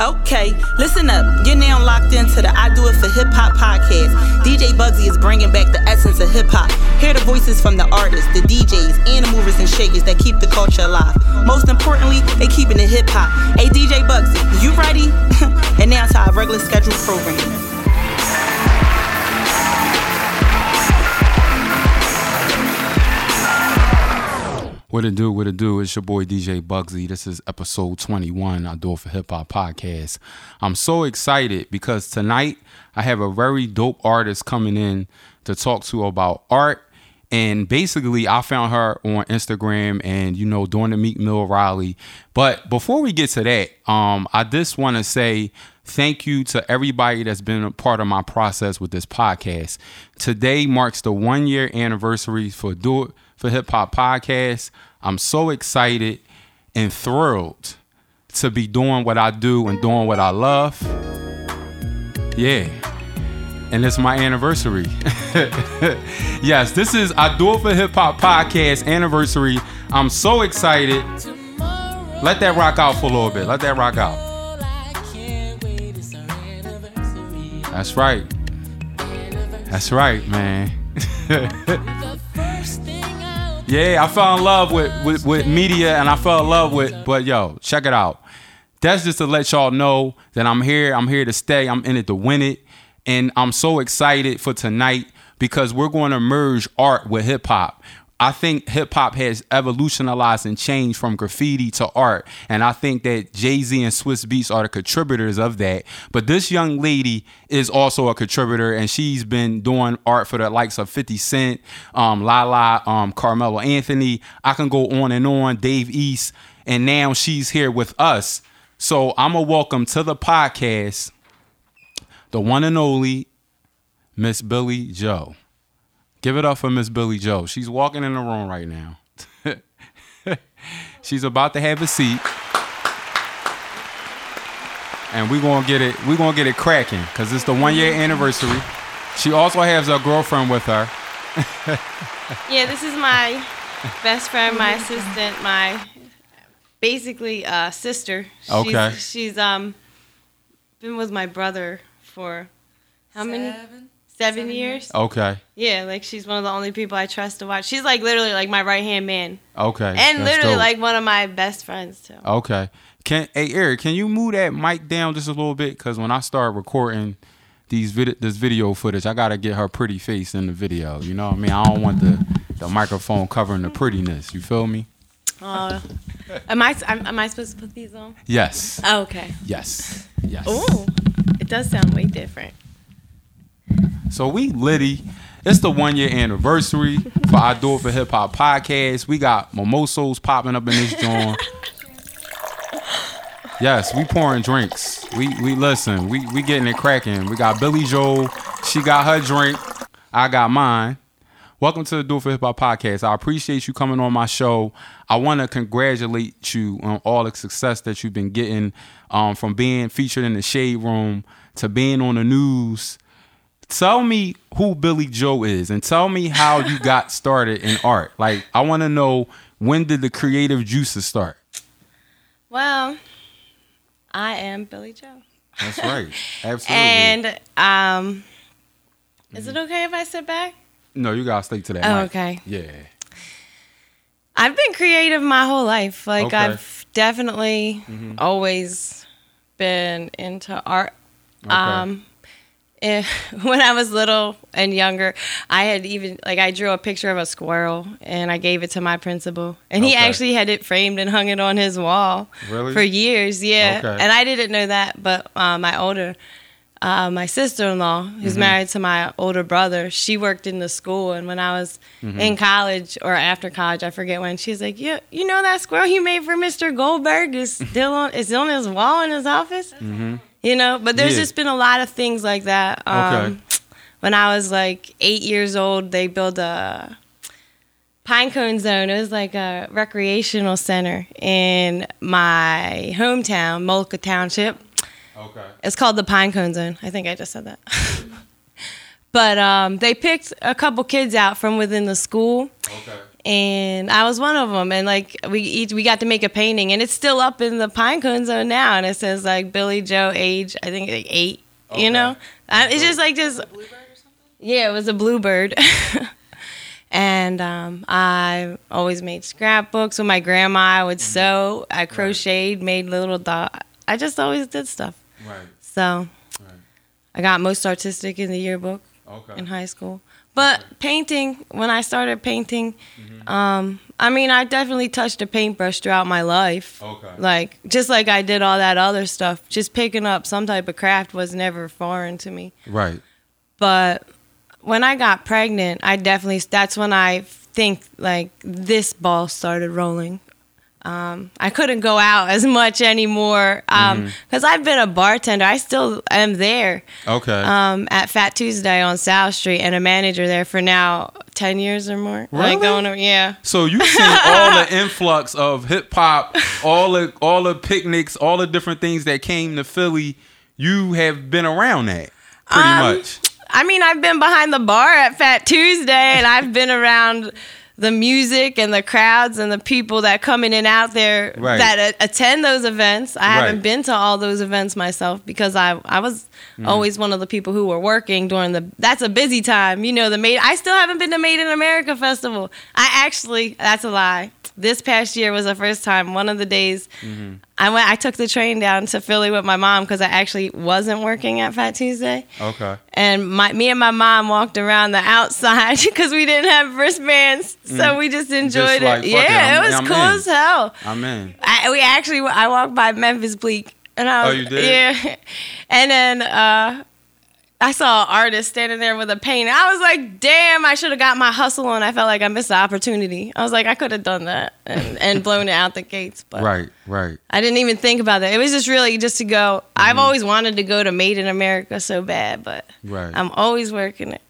Okay, listen up. You're now locked into the I Do It for Hip Hop podcast. DJ Bugsy is bringing back the essence of hip hop. Hear the voices from the artists, the DJs, and the movers and shakers that keep the culture alive. Most importantly, they keeping it hip hop. Hey, DJ Bugsy, you ready? and now to our regular scheduled program. What it do, what it do, it's your boy DJ Bugsy. This is episode 21, I Do It for Hip Hop podcast. I'm so excited because tonight I have a very dope artist coming in to talk to about art. And basically, I found her on Instagram and, you know, during the Meek Mill rally. But before we get to that, um, I just want to say thank you to everybody that's been a part of my process with this podcast. Today marks the one year anniversary for Do It for Hip Hop Podcast. I'm so excited and thrilled to be doing what I do and doing what I love. Yeah. And it's my anniversary. yes, this is I Do It for Hip Hop Podcast anniversary. I'm so excited. Let that rock out for a little bit. Let that rock out. That's right. That's right, man. Yeah, I fell in love with, with, with media and I fell in love with, but yo, check it out. That's just to let y'all know that I'm here. I'm here to stay. I'm in it to win it. And I'm so excited for tonight because we're going to merge art with hip hop. I think hip hop has evolutionized and changed from graffiti to art. And I think that Jay Z and Swizz Beatz are the contributors of that. But this young lady is also a contributor, and she's been doing art for the likes of 50 Cent, um, Lala, um, Carmelo Anthony. I can go on and on, Dave East. And now she's here with us. So I'm a welcome to the podcast the one and only Miss Billy Joe. Give it up for Miss Billy Joe. She's walking in the room right now. She's about to have a seat. And we're gonna get it, we're gonna get it cracking because it's the one year anniversary. She also has her girlfriend with her. yeah, this is my best friend, my assistant, my basically uh, sister. She's, Okay. She's um been with my brother for how many? Seven. Seven years. Okay. Yeah, like she's one of the only people I trust to watch. She's like literally like my right hand man, Okay. and That's literally dope. like one of my best friends too. Okay. Can hey Eric, can you move that mic down just a little bit? Cause when I start recording these vid- this video footage, I gotta get her pretty face in the video. You know what I mean? I don't want the the microphone covering the prettiness. You feel me? Uh, am I am, am I supposed to put these on? Yes. Oh, okay. Yes. Yes. Oh, it does sound way different. So we Liddy. It's the one year anniversary for I Do It for Hip Hop podcast. We got mimosos popping up in this joint. Yes, we pouring drinks. We we listen. We we getting it cracking. We got Billy Joe. She got her drink. I got mine. Welcome to the Do It for Hip Hop podcast. I appreciate you coming on my show. I want to congratulate you on all the success that you've been getting, um, from being featured in the Shade Room to being on the news. Tell me who Billy Joe is, and tell me how you got started in art. Like, I want to know when did the creative juices start? Well, I am Billy Joe. That's right, absolutely. And um, is it okay if I sit back? No, you gotta stick to that. Oh, mic. okay. Yeah. I've been creative my whole life. Like Okay. I've definitely always been into art. Okay. Um, eh, when I was little and younger, I had even like I drew a picture of a squirrel and I gave it to my principal, and he actually had it framed and hung it on his wall Really? for years. Yeah, Okay. and I didn't know that, but uh, my older. Uh, my sister-in-law, who's Mm-hmm. married to my older brother, she worked in the school, and when I was Mm-hmm. in college or after college, I forget when, she's like, "Yeah, you know that squirrel you made for Mr. Goldberg is still on, on his wall in his office." You know, but there's Mm-hmm. Yeah. just been a lot of things like that. Um, Okay. When I was like eight years old, they built a Pinecone Zone. It was like a recreational center in my hometown, Mullica Township. Okay. It's called the Pinecone Zone. I think I just said that. but um, they picked a couple kids out from within the school Okay. and I was one of them. And like we each we got to make a painting, and it's still up in the Pinecone Zone now, and it says like Billy Joe, age I think like eight. Okay. You know, I, it's just like just a bluebird or something? yeah, it was a bluebird. and um, I always made scrapbooks with my grandma. I would sew, I crocheted, made little dot. I just always did stuff. Right. So Right. I got most artistic in the yearbook Okay. in high school. But painting, when I started painting, um, I mean, I definitely touched a paintbrush throughout my life. Okay. Like, just like I did all that other stuff, just picking up some type of craft was never foreign to me. Right. But when I got pregnant, I definitely, that's when I think like this ball started rolling. Um, I couldn't go out as much anymore because I've been a bartender. I still am there Okay. um, at Fat Tuesday on South Street and a manager there for now 10 years or more. Really? Like going, to, yeah. So you seen all the influx of hip hop, all the all the picnics, all the different things that came to Philly. You have been around that pretty Um, much. I mean, I've been behind the bar at Fat Tuesday and I've been around the music and the crowds and the people that come in and out there Right. that a- attend those events. I haven't been to all those events myself because I I was Mm. always one of the people who were working during the that's a busy time. You know, the made I still haven't been to Made in America festival. I actually that's a lie. This past year was the first time. One of the days Mm-hmm. I went I took the train down to Philly with my mom because I actually wasn't working at Fat Tuesday Okay. and my me and my mom walked around the outside because we didn't have wristbands, so we just enjoyed Mm. like, it. it, Yeah, I'm- it was I'm cool in. as hell. I'm in. I, we actually I walked by Memphis Bleek, and I Oh, was you did? yeah, and then uh, I saw an artist standing there with a painting. I was like, damn, I should have got my hustle on. I felt like I missed the opportunity. I was like, I could have done that and, and blown it out the gates, but Right. Right. I didn't even think about that. It was just really just to go. I've Mm-hmm. always wanted to go to Made in America so bad, but Right. I'm always working it.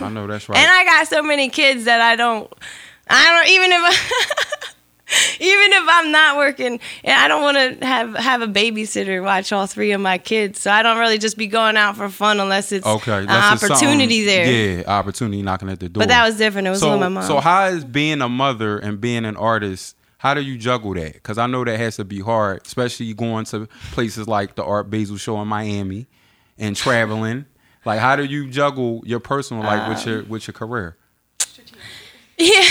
I know that's right. And I got so many kids that I don't. I don't even if I, even if I'm not working, and I don't want to have have a babysitter watch all three of my kids. So I don't really just be going out for fun unless it's okay. an opportunity there. Yeah, opportunity knocking at the door. But that was different. It was so, with my mom. So how is being a mother and being an artist? How do you juggle that? Because I know that has to be hard, especially going to places like the Art Basel Show in Miami and traveling. like, how do you juggle your personal life with uh, your with your career? Yeah.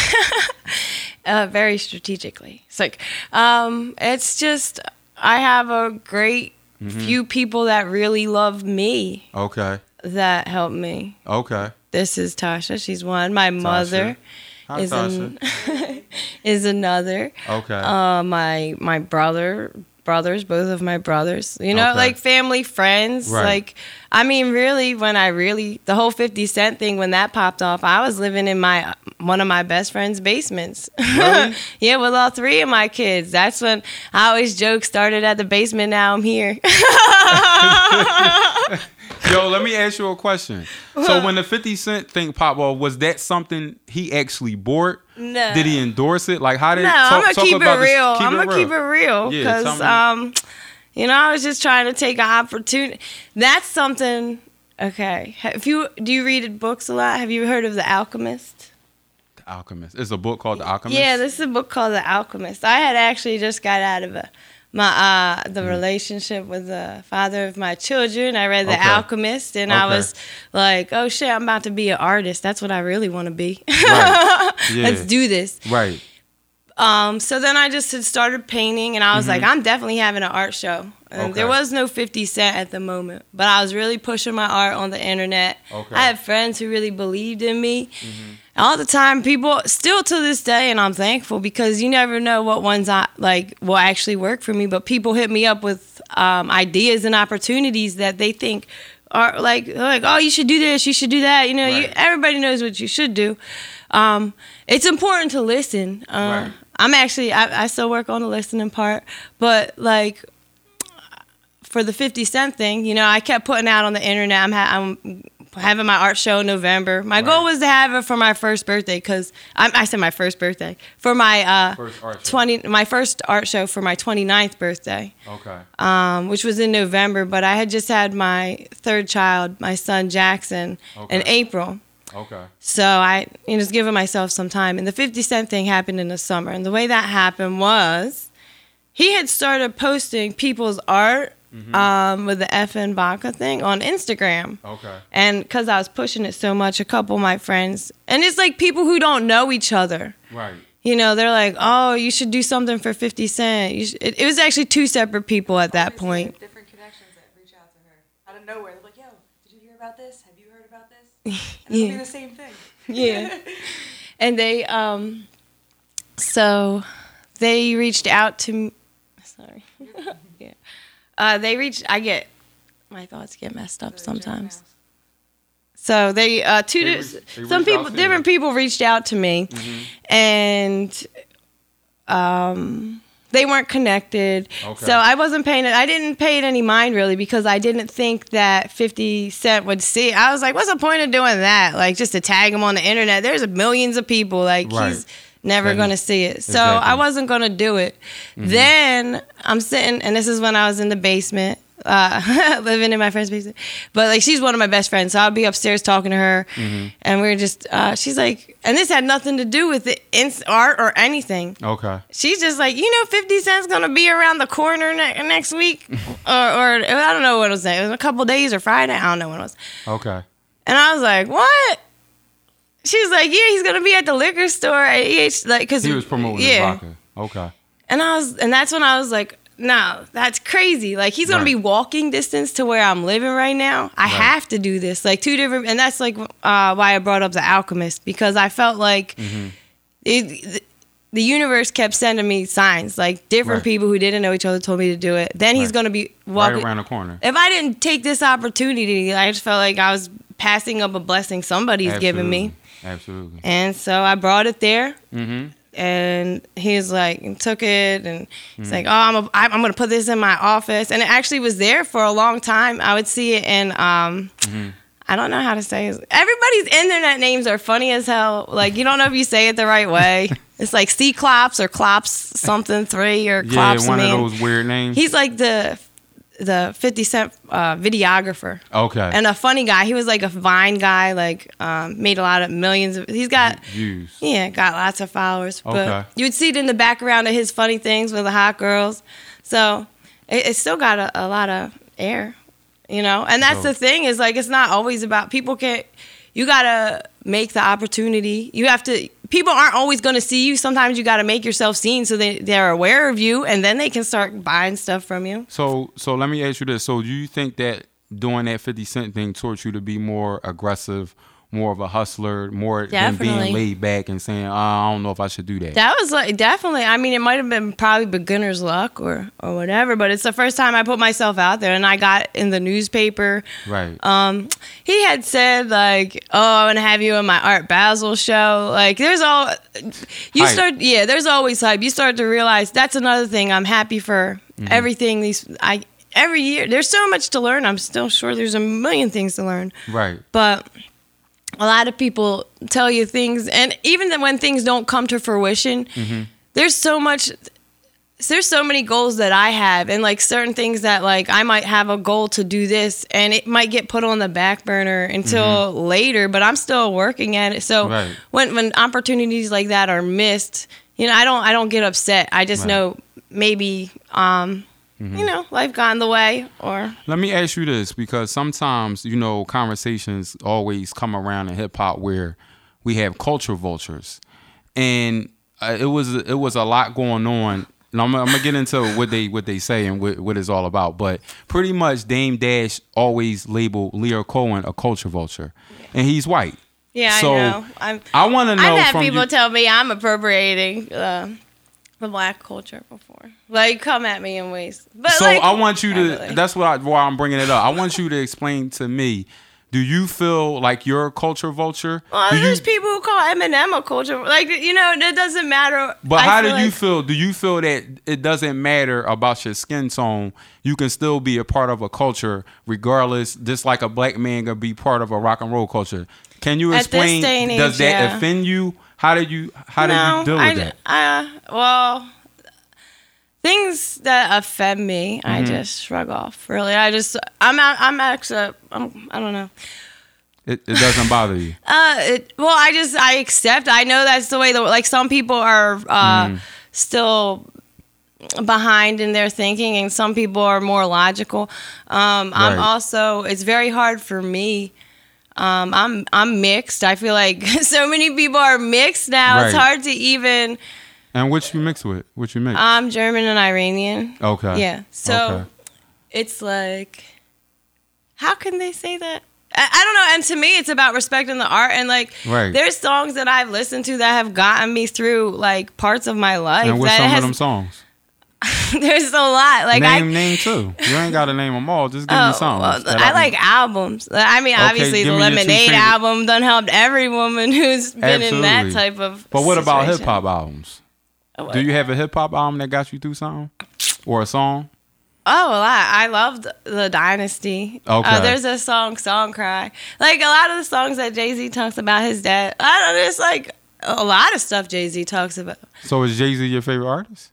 Uh, very strategically. It's like, um, it's just, I have a great Mm-hmm. few people that really love me Okay, that help me. okay. This is Tasha. She's one. My mother Hi, is, Tasha. an, is another. okay, Uh, my my brother, brothers, both of my brothers. You know, Okay. like family, friends. Right. Like, I mean, really, when I really the whole Fifty Cent thing when that popped off, I was living in my one of my best friend's basements. Really? yeah, with all three of my kids. That's when I always joke. Started at the basement, now I'm here. Yo, let me ask you a question. So when the Fifty Cent thing popped off, was that something he actually bought? No. Did he endorse it? Like, how did? No, talk- I'm gonna talk keep it about this- real. keep I'm it gonna keep it real because me. um, you know, I was just trying to take an opportunity. That's something. Okay, have you do you read books a lot? Have you heard of The Alchemist? The Alchemist. It's a book called The Alchemist. Yeah, this is a book called The Alchemist. I had actually just got out of a, my uh, the relationship with the father of my children. I read The Mm. Okay. Alchemist, and I was like, "Oh shit, I'm about to be an artist. That's what I really want to be. Right. Yeah. Let's do this." Right. Um, so then I just had started painting, and I was like, I'm definitely having an art show. And Mm-hmm. Okay. there was no 50 Cent at the moment, but I was really pushing my art on the internet. Okay. I had friends who really believed in me. Mm-hmm. All the time, people still to this day, and I'm thankful because you never know what ones I like will actually work for me. But people hit me up with um, ideas and opportunities that they think are like like oh you should do this, you should do that. You know, you, everybody knows what you should do. Um, it's important to listen. Uh, Right. I'm actually I, I still work on the listening part, but like for the 50 Cent thing, you know, I kept putting out on the internet. I'm, ha- I'm having my art show in November. My goal was to have it for my first birthday because I said my first birthday for my uh, First art show. 20 my first art show for my 29th birthday Okay. um, which was in November, but I had just had my third child, my son Jackson, Okay. in April. Okay. So I you know, just giving myself some time. And the 50 Cent thing happened in the summer. And the way that happened was he had started posting people's art um, with the Effen Vodka thing on Instagram. Okay. And because I was pushing it so much, a couple of my friends, and it's like people who don't know each other. Right. You know, they're like, "Oh, you should do something for Fifty Cent." You it, it was actually two separate people at that point. Different connections that reach out to her out of nowhere. They're like, "Yo, did you hear about this? Have you heard about this?" It'll be Yeah. the same thing. yeah. And they, um, so they reached out to me. Sorry. yeah. Uh, they reached, I get, my thoughts get messed up sometimes. So they, uh, two, They reached- they some people, different you. people reached out to me and, um, they weren't connected. Okay. So I wasn't paying it. I didn't pay it any mind really because I didn't think that 50 Cent would see. I was like, what's the point of doing that? Like just to tag him on the internet. There's millions of people. Like Right. he's never to see it. So Exactly. Mm-hmm. I wasn't going to do it. Then I'm sitting, and this is when I was in the basement. Uh, living in my friend's basement, but like she's one of my best friends, so I'll be upstairs talking to her, Mm-hmm. and we are just. Uh, she's like, and this had nothing to do with the ins- art or anything Okay. she's just like, you know, 50 Cent's gonna be around the corner ne- next week, or, or I don't know what it was. It was a couple days or Friday. I don't know when it was. Okay. And I was like, what? She's like, yeah, he's gonna be at the liquor store at EH, like, cause He was promoting yeah. his vodka. Okay. And I was, and that's when I was like, no, that's crazy. Like he's gonna Right. be walking distance to where I'm living right now. I have to do this. Like two different, and that's like uh, why I brought up the Alchemist because I felt like Mm-hmm. it. The universe kept sending me signs, like different Right. people who didn't know each other told me to do it. Then he's gonna be walking. Right around the corner. if I didn't take this opportunity, I just felt like I was passing up a blessing somebody's giving me. Absolutely. And so I brought it there Mm-hmm. And he's like and took it and he's like oh I'm, a, I'm gonna put this in my office. And it actually was there for a long time. I would see it and um i don't know how to say it. Everybody's internet names are funny as hell. Like you don't know if you say it the right way. It's like c-clops or clops something three or Yeah, one man. of those weird names. he's like the the 50 cent uh, videographer okay. and a funny guy he was like a vine guy like um, made a lot of millions of he's got Views. yeah, got lots of followers. But Okay. you would see it in the background of his funny things with the hot girls. So it, it's still got a, a lot of air, you know? And that's the thing is like, it's not always about people can't, you gotta make the opportunity. You have to, people aren't always gonna see you. Sometimes you gotta make yourself seen so they, they're aware of you and then they can start buying stuff from you. So so let me ask you this. So do you think that doing that 50 cent thing taught you to be more aggressive, more of a hustler, more than being laid back and saying, uh, I don't know if I should do that. That was like definitely. I mean, it might have been probably beginner's luck or or whatever, but it's the first time I put myself out there, and I got in the newspaper. right. Um, he had said like, "Oh, I'm gonna have you in my Art Basel show." Like, there's all you Hype. start. Yeah, there's always hype. You start to realize that's another thing. I'm happy for Mm-hmm. everything. These I every year. There's so much to learn. I'm still sure there's a million things to learn right. but a lot of people tell you things and even then when things don't come to fruition there's so much there's so many goals that i have and like certain things that like i might have a goal to do this and it might get put on the back burner until later but i'm still working at it so Right. when when opportunities like that are missed you know i don't i don't get upset i just Right. know maybe um you know life got in the way or Let me ask you this because sometimes, you know, conversations always come around in hip hop where we have culture vultures. And uh, it was it was a lot going on. And I'm, I'm gonna get into what they what they say and what, what it's all about. But pretty much, Dame Dash always labeled Lyor Cohen a culture vulture, and he's white. yeah So, i know i'm I want to know I've had from people you. tell me I'm appropriating uh, the black culture before. Like, come at me in ways. But so like, I want you to. really. That's what I, why I'm bringing it up. I want you to explain to me. Do you feel like you're a culture vulture? Well, do you, there's people who call Eminem a culture. Like, you know, it doesn't matter. But I how do you feel? Do you feel that it doesn't matter about your skin tone? You can still be a part of a culture, regardless. Just like a black man can be part of a rock and roll culture. Can you explain? and does that yeah. offend you? How did you how do no, you deal I, with that? I, well, things that offend me, I Mm-hmm. just shrug off. Really, I just, I'm, I'm actually, I'm, I don't know. It, it doesn't bother you. Uh, it, well, I just I accept. I know that's the way. The like some people are uh, Mm. still behind in their thinking, and some people are more logical. Um, I'm also. It's very hard for me. Um, I'm I'm mixed. I feel like so many people are mixed now. It's hard to even. And which you mix with? Which you mix? I'm German and Iranian. okay. Yeah. So Okay. it's like, how can they say that? I, I don't know. And to me, it's about respecting the art. And like, Right. there's songs that I've listened to that have gotten me through like parts of my life. And what's that some has, of them songs? there's a lot. Like name I. name two. You ain't got to name them all. Just give me Oh, songs. well, that I like albums. I mean, Okay, obviously, the me Lemonade album done helped every woman who's been in that type of. But what about hip hop albums? What? Do you have a hip hop album that got you through something, or a song? Oh, a lot. I loved the Dynasty. Okay. Uh, there's a song, Song Cry. Like a lot of the songs that Jay Z talks about his dad. I don't know. It's like a lot of stuff Jay Z talks about. So is Jay Z your favorite artist?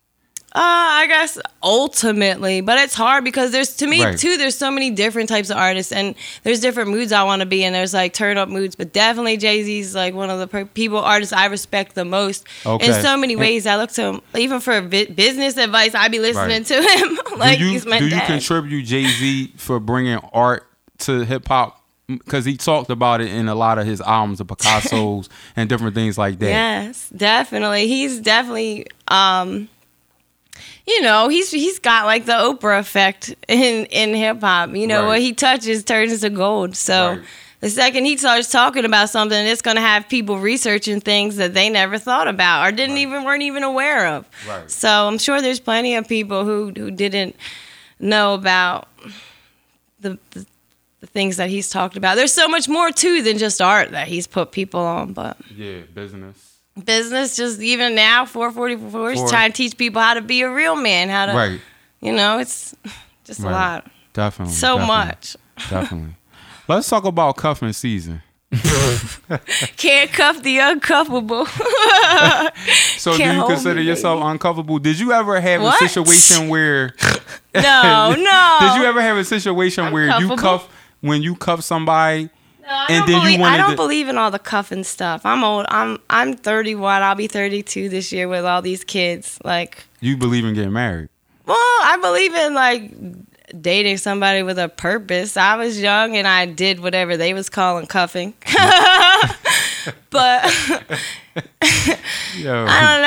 Uh, I guess ultimately, but it's hard because there's to me Right. too. There's so many different types of artists, and there's different moods I want to be in. There's like turn up moods, but definitely Jay Z's like one of the per- people artists I respect the most Okay. in so many And- ways. I look to him even for vi- business advice. I'd be listening to him like do you, he's my do you dad. contribute Jay Z for bringing art to hip hop? Because he talked about it in a lot of his albums, the Picasso's and different things like that. Yes, definitely. He's definitely um you know, he's he's got like the Oprah effect in in hip hop. You know, Right. what he touches turns to gold. So Right. the second he starts talking about something, it's going to have people researching things that they never thought about or didn't even weren't even aware of. Right. So I'm sure there's plenty of people who who didn't know about the, the the things that he's talked about. There's so much more too than just art that he's put people on, but Yeah, business. Business just even now 444 is trying to teach people how to be a real man how to Right. you know it's just a lot Definitely. so definitely, much Definitely. Let's talk about cuffing season. can't cuff the uncuffable So, do Can't you consider me, yourself uncuffable? Did you ever have What? a situation where? no no Did you ever have a situation where you cuff when you cuff somebody? No, I and don't, then you believe, I don't to- believe in all the cuffing stuff i'm old i'm i'm 31 i'll be 32 this year with all these kids like You believe in getting married? well i believe in like dating somebody with a purpose i was young and i did whatever they was calling cuffing but Yo. I don't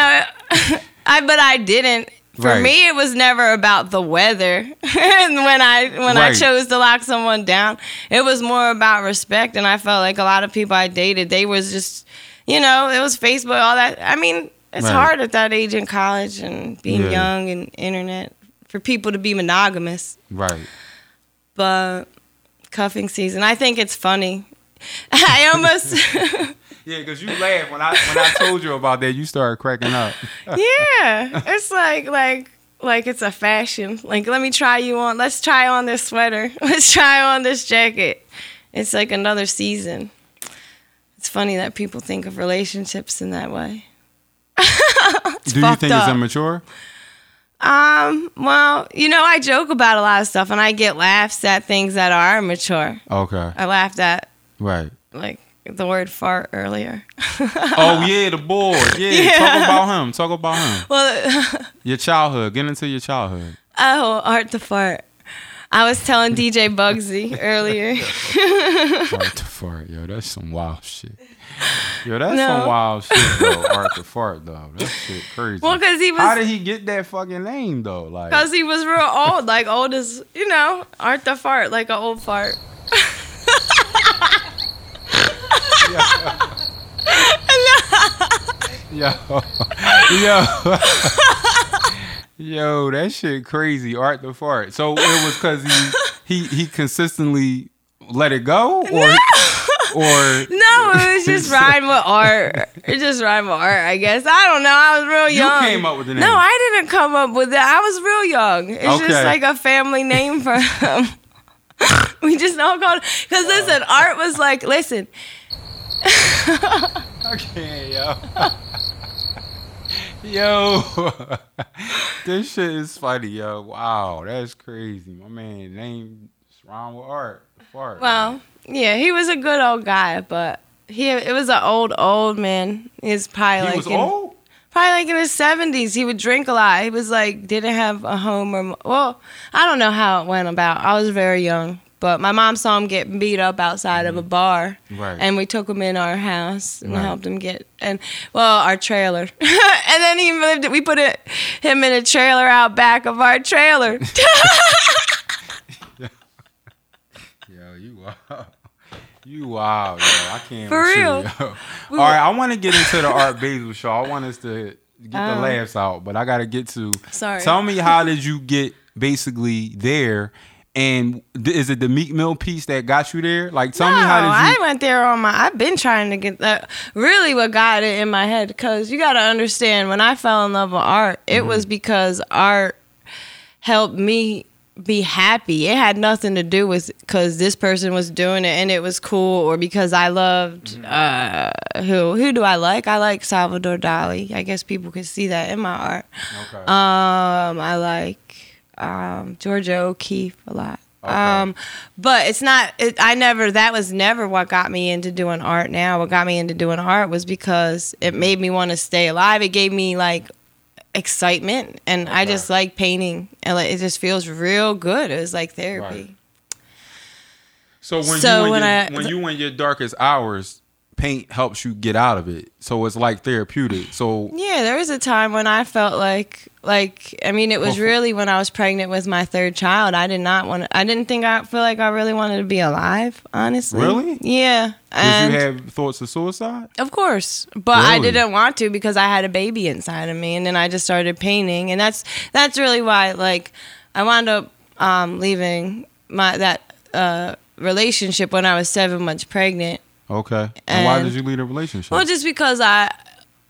know. I but I didn't. For Right. me, it was never about the weather. and when I when I chose to lock someone down, it was more about respect. And I felt like a lot of people I dated, they was just, you know, it was Facebook, all that. I mean, it's Right. hard at that age in college and being Yeah. young and internet for people to be monogamous. Right. But cuffing season, I think it's funny. I almost. Yeah, because you laughed when I when I told you about that. You started cracking up. yeah it's like like like it's a fashion like let me try you on let's try on this sweater let's try on this jacket it's like another season it's funny that people think of relationships in that way Do you think it's immature? um well you know i joke about a lot of stuff and i get laughs at things that are immature Okay. i laughed at Right. like the word fart earlier Oh yeah, the boy. Yeah. Yeah. Talk about him. Talk about him. well Your childhood. Get into your childhood. oh art the fart i was telling dj bugsy earlier Art the fart, yo. That's some wild shit. Yo, that's No. some wild shit, though. Art the fart, though. That shit crazy. well because he was How did he get that fucking name, though? Like, Because he was real old, like old as, you know, Art the fart, like an old fart. Yo, yo, yo, that shit crazy. Art the fart. So it was because he he he consistently let it go, or or No, it was just rhyme with art. It just rhymed with art, I guess. I don't know. I was real young. You came up with the name. No, I didn't come up with that. I was real young. It's Okay. just like a family name for him. we just don't call it. Because listen, art was like, listen, Can't, yo. Yo, this shit is funny, yo. Wow, that's crazy. My man name Wrong with art. Fart. Well, yeah, he was a good old guy, but he it was an old old man. He's probably he like was in, old. probably like in his seventies. He would drink a lot. He was like didn't have a home or well, I don't know how it went about. I was very young, but my mom saw him get beat up outside of a mm-hmm. bar, Right. and we took him in our house and Right. helped him get and well our trailer, and then he lived. We put it him in a trailer out back of our trailer. Yo, you wow. You wow, yo. I can't For with you, real. All right, I want to get into the Art Basel show. I want us to get the Oh. laughs out, but I got to get to. Sorry. Tell me how did you get basically there? And is it the Meek Mill piece that got you there? Like, tell me how did you? I went there on my. I've been trying to get that. Really, what got it in my head? Because you got to understand, when I fell in love with art, it Mm-hmm. was because art helped me be happy. It had nothing to do with because this person was doing it and it was cool, or because I loved Mm-hmm. uh, who. Who do I like? I like Salvador Dali. I guess people could see that in my art. okay. Um, I like um, Georgia O'Keeffe a lot. Okay. Um, but it's not. It, I never. That was never what got me into doing art. Now, what got me into doing art was because it made me want to stay alive. It gave me like excitement, and I just like painting, and like, it just feels real good. It was like therapy. Right. so when so you when your, I- when you in your darkest hours, paint helps you get out of it. So it's like therapeutic. So Yeah, there was a time when I felt like like I mean it was really when I was pregnant with my third child. I did not want to I didn't think I feel like I really wanted to be alive, honestly. Really? Yeah. did you have thoughts of suicide? of course, but I didn't want to because I had a baby inside of me and then I just started painting and that's that's really why like I wound up um leaving my that uh relationship when I was 7 months pregnant Okay. And, why did you leave the relationship? Well, just because I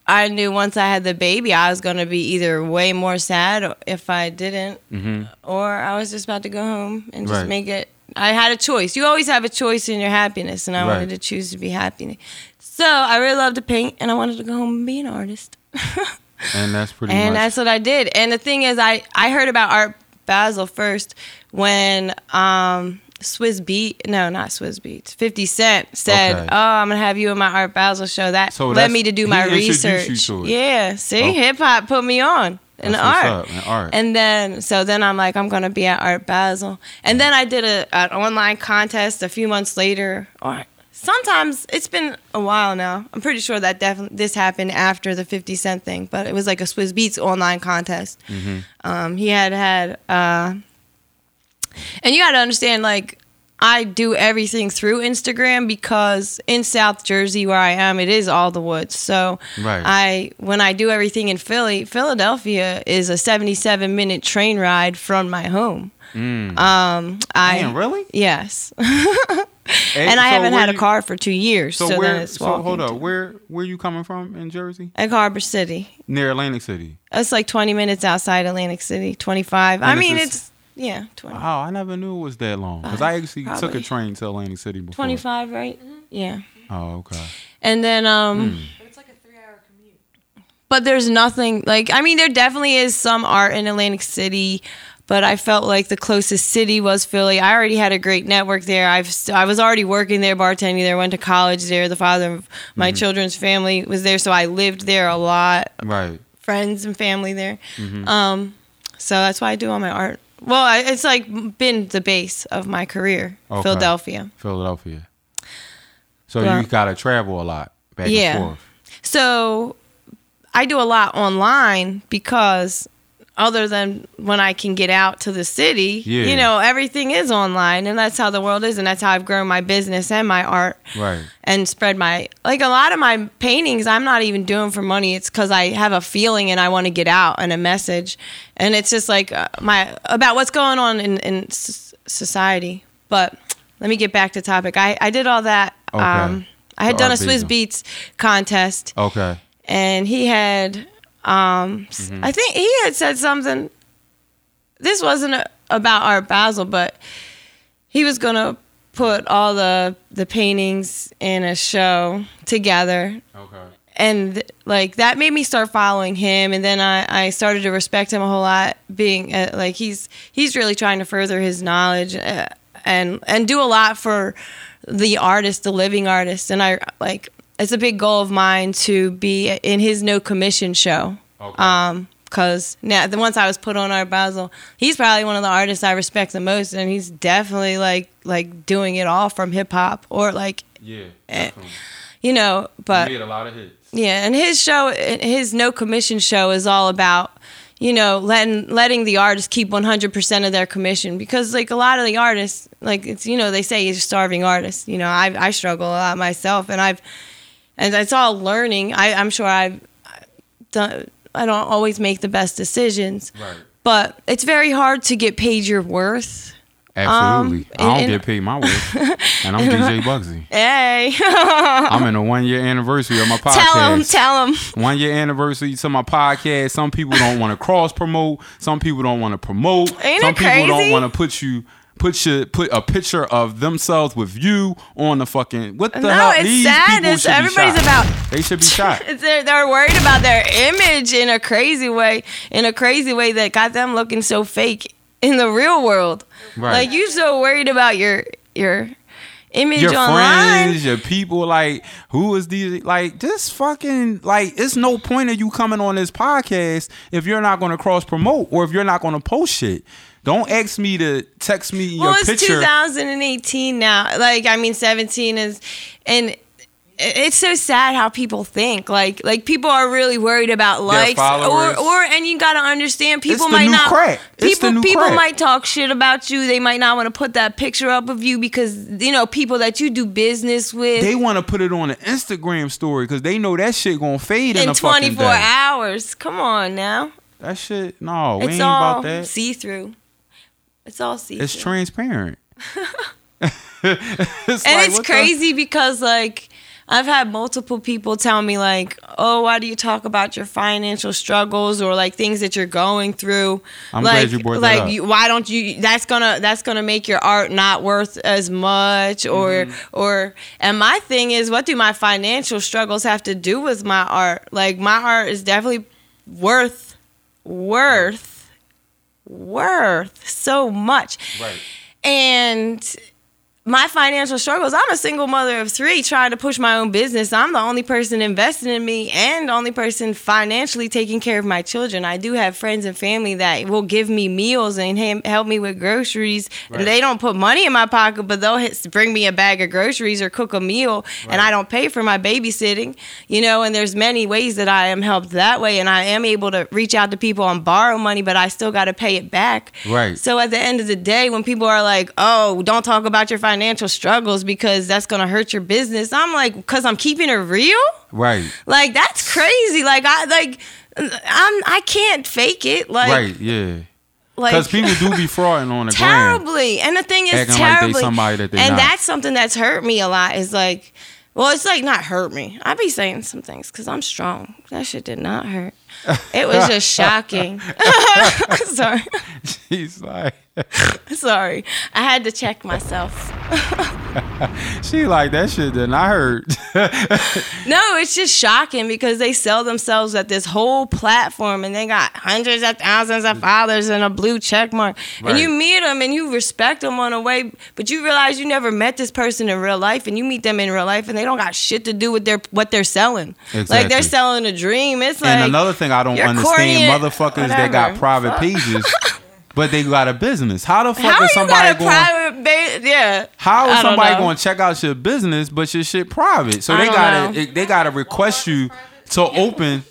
I knew once I had the baby, I was gonna be either way more sad if I didn't, or I was just about to go home and just Mm-hmm. Right. make it. I had a choice. You always have a choice in your happiness, and I Right. wanted to choose to be happy. So I really loved to paint, and I wanted to go home and be an artist. and that's pretty and much. that's what I did. And the thing is, I I heard about Art Basel first when um Swizz Beat, no, not Swizz Beatz, Fifty Cent said, Okay. "Oh, I'm gonna have you in my Art Basel show." That So led me to do my research. Yeah, see, Oh. hip hop put me on in That's the what's art. in art. And then, so then I'm like, I'm gonna be at Art Basel. And then I did a an online contest a few months later, or sometimes it's been a while now. I'm pretty sure that definitely this happened after the 50 Cent thing, but it was like a Swizz Beatz online contest. Mm-hmm. Um, he had had, uh, and you got to understand, like. I do everything through Instagram because in South Jersey where I am, it is all the woods. So Right. I when I do everything in Philly, Philadelphia is a 77 minute train ride from my home. Mm. Um, I really? yes, Hey, and I so haven't had a car for two years. So, So, where? then it's So hold up. Where where you coming from in Jersey? Egg Harbor City. Near Atlantic City. It's like 20 minutes outside Atlantic City. 25. I And it's mean, it's yeah, 20, Oh, I never knew it was that long. Because I actually took a train to Atlantic City before. 25, right? Yeah. Oh, okay. And then um. Hmm. But it's like a three-hour commute. but there's nothing like I mean there definitely is some art in Atlantic City but I felt like the closest city was Philly. I already had a great network there. I've st- I was already working there, bartending there, went to college there. The father of my Mm-hmm. children's family was there, so I lived there a lot. Right. Friends and family there. Mm-hmm. Um, so that's why I do all my art. Well, it's like been the base of my career, Okay. Philadelphia. Philadelphia. So Well- you gotta travel a lot back Yeah. and forth. So I do a lot online because other than when I can get out to the city, Yeah. you know, everything is online and that's how the world is and that's how I've grown my business and my art Right. and spread my like a lot of my paintings I'm not even doing for money. It's cuz I have a feeling and I want to get out and a message and it's just like uh, my about what's going on in in s- society. But let me get back to topic. I I did all that Okay. um I had The done a Swizz. Beatz contest Okay. and he had um Mm-hmm. I think he had said something this wasn't a, about art basel but he was gonna put all the the paintings in a show together Okay. and like that made me start following him and then i, I started to respect him a whole lot being uh, like he's he's really trying to further his knowledge uh, and and do a lot for the artist, the living artist. And I like it's a big goal of mine to be in his no commission show. Okay. Um, cause now the once I was put on Art Basel, he's probably one of the artists I respect the most, and he's definitely like like doing it all from hip hop or like yeah. eh, you know. But You made a lot of hits. yeah, and his show, his no commission show, is all about you know letting letting the artist keep 100% of their commission because like a lot of the artists like it's you know they say he's a starving artist you know I I struggle a lot myself and I've and it's all learning I I'm sure I've done I don't always make the best decisions Right. but it's very hard to get paid your worth Absolutely. I don't Um, and- get paid my worth. and I'm DJ Bugsy. hey I'm in a one year anniversary of my podcast. tell him tell him One year anniversary to my podcast. Some people don't want to cross promote. Some people don't want to promote. Ain't Some people don't want to put you put your put a picture of themselves with you on the fucking what the No, hell? it's These sad. people It's- should be everybody's shot. about- They should be shot. They're, they're worried about their image in a crazy way, in a crazy way that got them looking so fake in the real world. Right. Like you so worried about your your image your online. friends, your people, like who is these? Like this fucking like. It's no point of you coming on this podcast if you're not going to cross promote or if you're not going to post shit. Don't ask me to text me your well, it's picture. 2018 now. Like I mean, 17 is, and it's so sad how people think. Like like people are really worried about likes, or or and you got to understand people might not. crack. People people crack. might talk shit about you. They might not want to put that picture up of you because you know people that you do business with. they want to put it on an Instagram story because they know that shit gonna fade in, in a fucking 24 day. hours. Come on now. That shit, no, we It's ain't all about that. see through. It's all see through. It's transparent. it's and like, it's what the- crazy because like I've had multiple people tell me like, "Oh, why do you talk about your financial struggles or like things that you're going through?" I'm like, glad you brought that up. You, why don't you? That's gonna that's gonna make your art not worth as much, or Mm-hmm. or. And my thing is, what do my financial struggles have to do with my art? Like my art is definitely worth worth worth so much. Right. And my financial struggles, I'm a single mother of three trying to push my own business. I'm the only person investing in me and the only person financially taking care of my children. I do have friends and family that will give me meals and help me with groceries. Right. They don't put money in my pocket, but they'll hit, bring me a bag of groceries or cook a meal, and I don't pay for my babysitting. You know, and there's many ways that I am helped that way, and I am able to reach out to people and borrow money, but I still got to pay it back. Right. So at the end of the day, when people are like, "Oh, don't talk about your financial struggles because that's gonna hurt your business," I'm like, "Cause I'm keeping it real." Right. Like that's crazy. Like I like I'm I can't fake it. Like right. Yeah. like Because people do be frauding on the gram. terribly. And the thing is Acting like terribly. somebody that they and not. that's something that's hurt me a lot. Is like, well, it's like not hurt me. I be saying some things because I'm strong. That shit did not hurt. It was just shocking. Sorry. She's like, Sorry. I had to check myself. she like that shit that I heard. No, it's just shocking because they sell themselves at this whole platform and they got hundreds of thousands of followers and a blue check mark. Right. And you meet them and you respect them on a way, but you realize you never met this person in real life and you meet them in real life and they don't got shit to do with their what they're selling. Exactly. Like they're selling a dream. It's like and another thing I don't you're understand, motherfuckers that got whatever. private pages, but they got a business. How the fuck how is somebody going? private ba- yeah. How is somebody going to check out your business, but your shit private? So I they gotta know. they gotta request you to open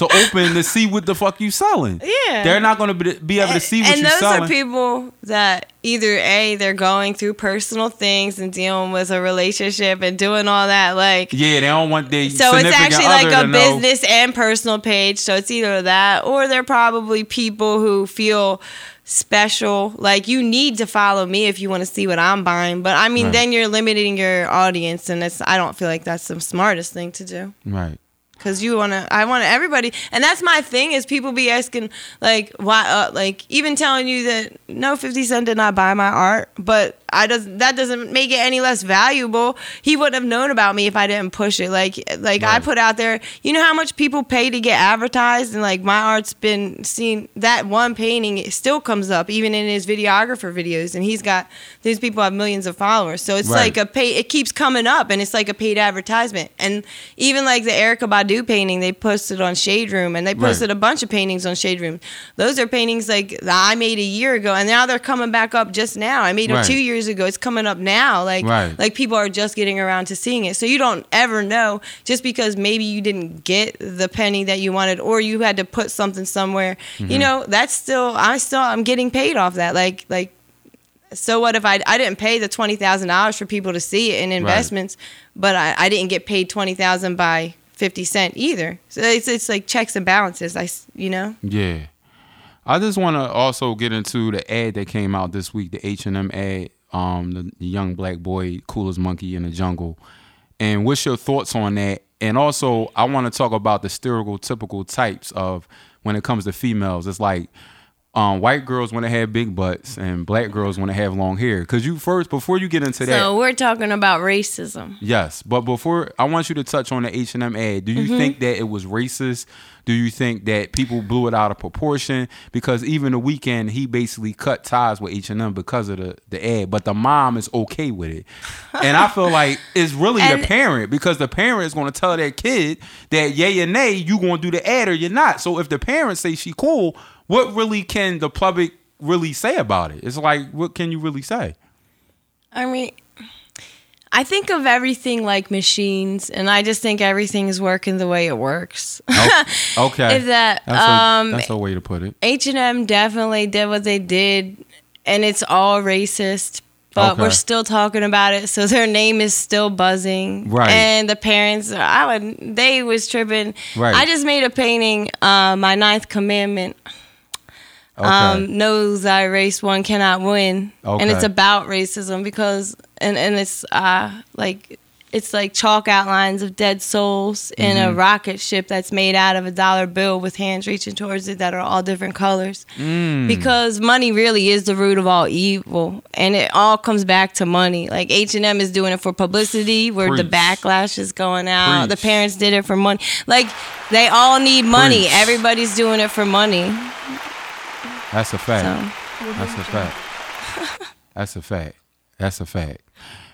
to open to see what the fuck you selling. Yeah. they're not going to be, be able to see what and you those selling. are people that either a they're going through personal things and dealing with a relationship and doing all that like yeah, they don't want they. so it's actually like a know. business and personal page so it's either that or they're probably people who feel special like you need to follow me if you want to see what i'm buying but i mean Right. then you're limiting your audience and it's i don't feel like that's the smartest thing to do Right. Cause you wanna, I want everybody, and that's my thing is people be asking like why, uh, like even telling you that no, Fifty Cent did not buy my art, but I does that doesn't make it any less valuable. He wouldn't have known about me if I didn't push it. Like like I put out there, you know how much people pay to get advertised and like my art's been seen that one painting it still comes up even in his videographer videos and he's got these people have millions of followers. So it's Right. like a pay it keeps coming up and it's like a paid advertisement. And even like the Erykah Badu painting they posted on Shade Room and they Right. posted a bunch of paintings on Shade Room. Those are paintings like that I made a year ago and now they're coming back up just now. I made them 2 years ago. It's coming up now. Like Right. like people are just getting around to seeing it. So you don't ever know just because maybe you didn't get the penny that you wanted or you had to put something somewhere. Mm-hmm. You know, that's still I still I'm getting paid off that. Like like so what if I I didn't pay the twenty thousand dollars for people to see it in investments, but I, I didn't get paid twenty thousand by fifty cent either. So it's it's like checks and balances. I you know. Yeah. I just want to also get into the ad that came out this week, the H and M ad, um, the, the young black boy, coolest monkey in the jungle, and what's your thoughts on that? And also, I want to talk about the stereotypical types of when it comes to females. It's like um, white girls want to have big butts, and black girls want to have long hair. Cause you first, before you get into that, So we're talking about racism. Yes, but before I want you to touch on the H and M ad. Do you Mm-hmm. think that it was racist? Do you think that people blew it out of proportion? Because even the Weeknd, he basically cut ties with H and M because of the the ad. But the mom is okay with it, and I feel like it's really the parent because the parent is going to tell that kid that yay or nay, you going to do the ad or you're not. So if the parents say she cool, what really can the public really say about it? It's like what can you really say? I mean, I think of everything like machines, and I just think everything is working the way it works. Okay, If that, that's, a, um, that's a way to put it. H and M definitely did what they did, and it's all racist. But Okay. we're still talking about it, so their name is still buzzing. Right. And the parents, I would, they was tripping. Right. I just made a painting, uh, my ninth commandment. Okay. um, knows that race one cannot win, and it's about racism because and and it's uh like it's like chalk outlines of dead souls in Mm-hmm. a rocket ship that's made out of a dollar bill with hands reaching towards it that are all different colors. Mm. Because money really is the root of all evil, and it all comes back to money. Like H and M is doing it for publicity, where the backlash is going out. The parents did it for money. Like they all need money. Preach. Everybody's doing it for money. That's a fact. So. That's a fact. That's a fact. That's a fact.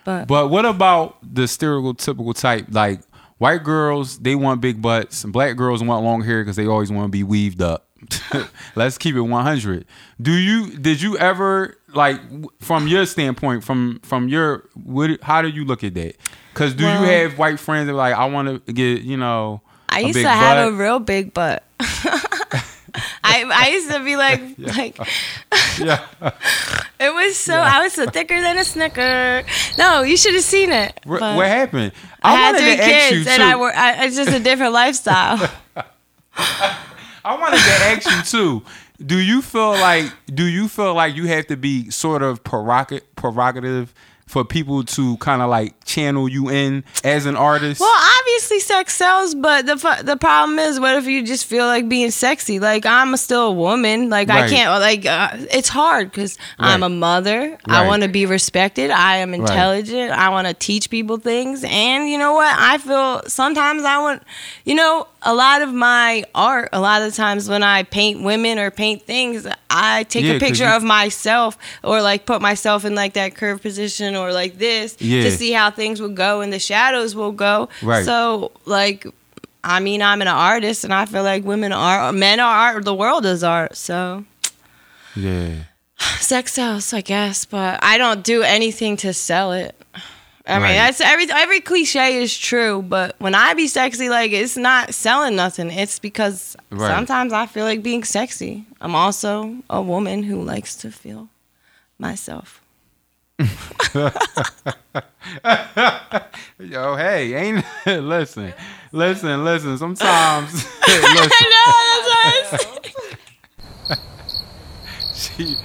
But, But what about the stereotypical type? Like white girls, they want big butts. and Black girls want long hair because they always want to be weaved up. Let's keep it 100. Do you? Did you ever like from your standpoint, from from your what? How do you look at that? Because do Well- you have white friends that are like I want to get you know? I a used big to have a real big butt. I I used to be like like yeah. it was so I was so thicker than a snicker. No, you should have seen it. What, what happened? I, had wanted three to ask kids you and. I were I, it's just a different lifestyle. I wanted to ask you too. Do you feel like do you feel like you have to be sort of prerogative prerogative for people to kind of like channel you in as an artist? Well, obviously sex sells, but the the problem is, what if you just feel like being sexy? Like I'm still a woman. Like I can't. Like uh, it's hard because I'm a mother. I want to be respected. I am intelligent. I want to teach people things. And you know what? I feel sometimes I want. You know, a lot of my art. A lot of times when I paint women or paint things, I take Yeah, a picture you- of myself or like put myself in like that curved position or like this Yeah. to see how things will go and the shadows will go. Right. So like I mean I'm an artist and I feel like women are men are art the world is art. So yeah. sex sells, I guess, but I don't do anything to sell it. I Right. mean, that's every every cliche is true, but when I be sexy, like it's not selling nothing. It's because Right. sometimes I feel like being sexy. I'm also a woman who likes to feel myself. Yo, hey, ain't listen, listen, listen. Sometimes, listen, I know that's what I she,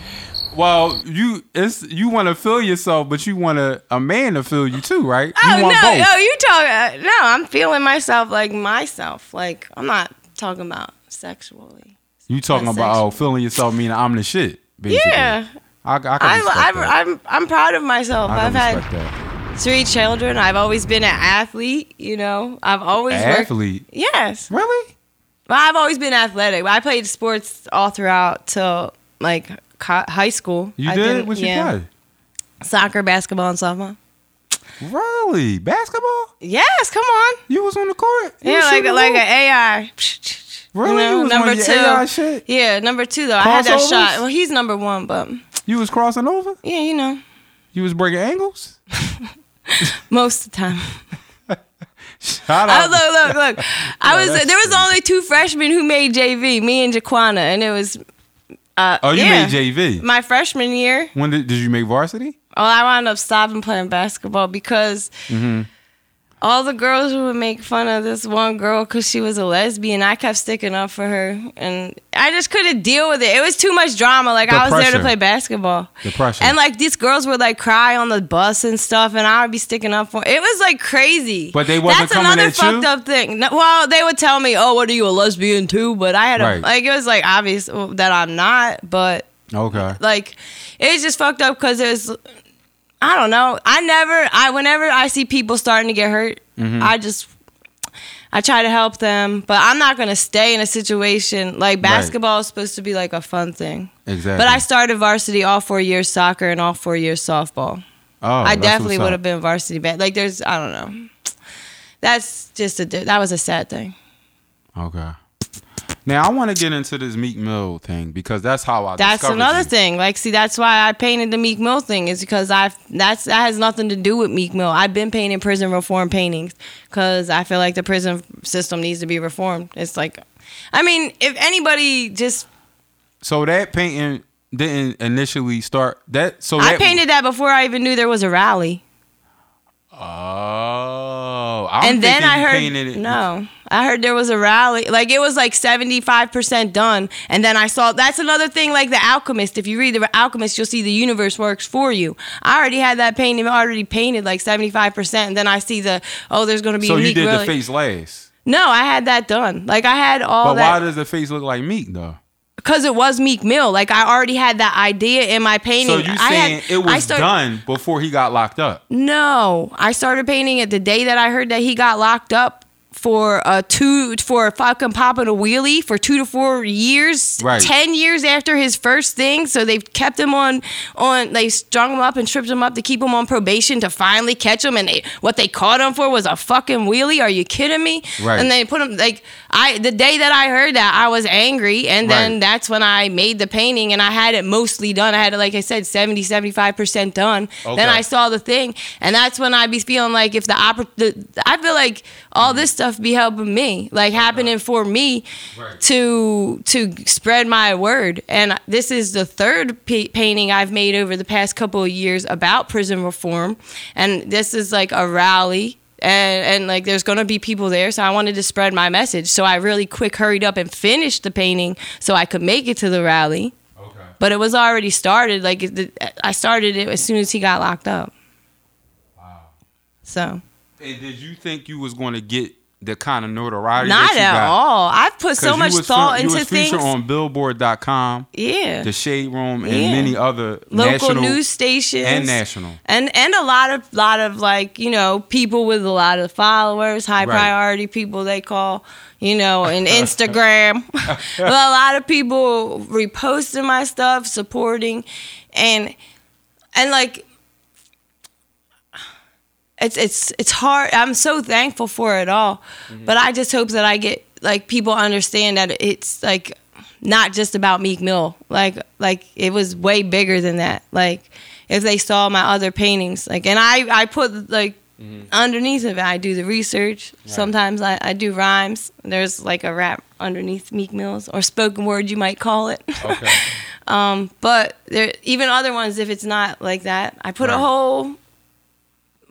well, you it's you want to feel yourself, but you want a, a man to feel you too, right? Oh, oh you no, both. no, you talk. Uh, no, I'm feeling myself like myself. Like I'm not talking about sexually. you talking not about oh, feeling yourself meaning I'm the shit, basically. Yeah, I, I can I'm, I'm, that. I'm, I'm proud of myself. I I've had that. three children. I've always been an athlete. You know, I've always worked. Athlete. Yes, Really? well, I've always been athletic. I played sports all throughout till like co- high school. You I did? didn't- What you yeah. play? Soccer, basketball, and softball. Really? Basketball? Yes, come on. You was on the court? You Yeah, like like an AI. Really? You know, number two. Yeah, number two though. I had that shot. Well, he's number one, but You was crossing over? yeah, you know, You was breaking angles? most of the time. Shout Oh, out. look, look, look. I was there was only two freshmen who made JV, me and Jaquana, and it was. Uh, oh, you yeah. made JV. My freshman year, When did, did you make varsity? oh, I wound up stopping playing basketball because Mm-hmm. All the girls would make fun of this one girl because she was a lesbian. I kept sticking up for her, and I just couldn't deal with it. It was too much drama. Like I was there to play basketball. Depression. And like these girls would like cry on the bus and stuff, and I would be sticking up for. It was like crazy. But they wasn't That's coming another at you? fucked up thing. No, well, they would tell me, "Oh, what are you a lesbian too?" But I had a Right. like it was like obvious that I'm not, but Okay. like it's just fucked up because there's I don't know. I never I whenever I see people starting to get hurt, Mm-hmm. I just I try to help them, but I'm not gonna stay in a situation like basketball is supposed to be like a fun thing. Exactly. But I started varsity all four years soccer and all four years softball. oh, I definitely would have been varsity bad. Like there's I don't know. That's just a that was a sad thing. Okay. Now I want to get into this Meek Mill thing because that's how I. That's another you. thing. Like, see, that's why I painted the Meek Mill thing is because I that's that has nothing to do with Meek Mill. I've been painting prison reform paintings because I feel like the prison system needs to be reformed. It's like, I mean, if anybody just So that painting didn't initially start that. So I that, painted that before I even knew there was a rally, Oh, I'm and then I heard it. no. I heard there was a rally. Like it was like 75% done. And then I saw that's another thing like the alchemist. If you read the alchemist, you'll see the universe works for you. I already had that painting already painted like 75%. And then I see the oh, there's gonna be So a you did the face last. No, I had that done. Like I had all But why does the face look like meat though? Because it was Meek Mill. Like I already had that idea in my painting. So you I saying had, it was started- done before he got locked up? No, I started painting it the day that I heard that he got locked up for a two for a fucking popping a wheelie for two to four years, Right. ten years after his first thing. So they've kept him on on they strung him up and tripped him up to keep him on probation to finally catch him. And they, what they caught him for was a fucking wheelie. Are you kidding me? Right. And they put him like I the day that I heard that I was angry, and then Right. that's when I made the painting and I had it mostly done. I had it like I said 70 75 percent done. Then I saw the thing, and that's when I'd be feeling like if the oppor- the, I feel like all this stuff be helping me, like happening for me to to spread my word. And this is the third pa- painting I've made over the past couple of years about prison reform, and this is like a rally. And, and like there's gonna be people there, so I wanted to spread my message. So I really quick hurried up and finished the painting so I could make it to the rally Okay. but it was already started. Like it, I started it as soon as he got locked up. Wow. So And did you think you was going to get the kind of notoriety not at got? all. I've put so much thought fe- into you things. on Billboard.com, yeah, The Shade Room, and Yeah. many other local national news stations and national. and and a lot of lot of like you know people with a lot of followers, high Right. priority people they call you know, and Instagram. a lot of people reposting my stuff, supporting, and and like it's it's it's hard. I'm so thankful for it all, but I just hope that I get like people understand that it's like not just about Meek Mill. Like like it was way bigger than that. Like if they saw my other paintings, like and I I put like underneath of it, I do the research. Sometimes I, I do rhymes. There's like a rap underneath Meek Mills or spoken word, you might call it. Okay. Um, but there even other ones if it's not like that, I put a whole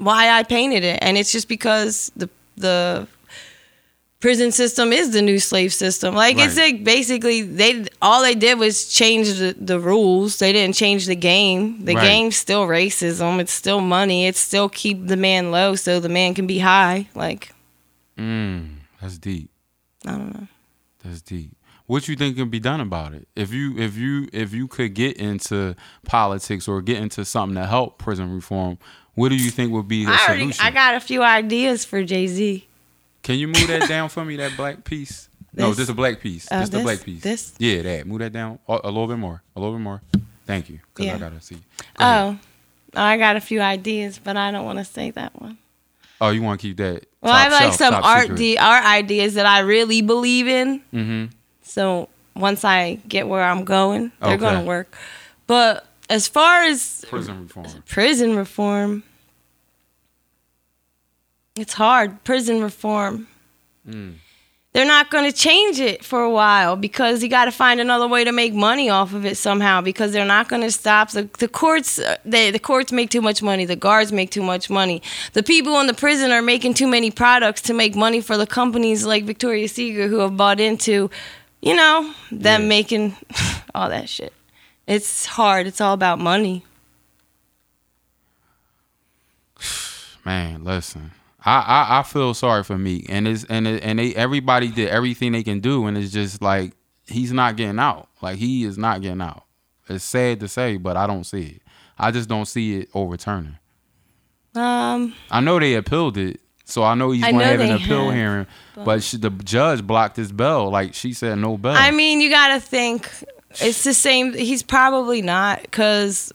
why I painted it, and it's just because the the prison system is the new slave system. Like it's like basically they all they did was change the, the rules. They didn't change the game. The Right. game's still racism. It's still money. It's still keep the man low so the man can be high. Like Mm, that's deep. I don't know. That's deep. What you think can be done about it? If you if you if you could get into politics or get into something to help prison reform, what do you think would be the I already, solution? I got a few ideas for Jay Z. Can you move that down for me? That black piece. no, This? just a black piece. Oh, just this? black piece. This? Yeah, that. Move that down a, a little bit more. A little bit more. Thank you. Cause I Yeah. gotta see. Go ahead. Oh, I got a few ideas, but I don't want to say that one. Oh, you want to keep that? Well, I have like shelf, some art de- art ideas that I really believe in. Mm-hmm. So once I get where I'm going, they're Okay. going to work. But as far as Prison reform. prison reform, it's hard. Prison reform. Mm. They're not going to change it for a while because you got to find another way to make money off of it somehow. Because they're not going to stop the the courts. uh, They, the courts make too much money. The guards make too much money. The people in the prison are making too many products to make money for the companies like Victoria's Secret who have bought into, you know, them Yeah. making all that shit. It's hard. It's all about money. Man, listen. I, I, I feel sorry for Meek, and it's and it, and they everybody did everything they can do, and it's just like he's not getting out. Like he is not getting out. It's sad to say, but I don't see it. I just don't see it overturning. Um, I know they appealed it, so I know he's going to have an appeal have, hearing. But, she, the judge blocked his bell. Like she said, no bell. I mean, you got to think it's the same. He's probably not because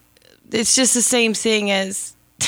it's just the same thing as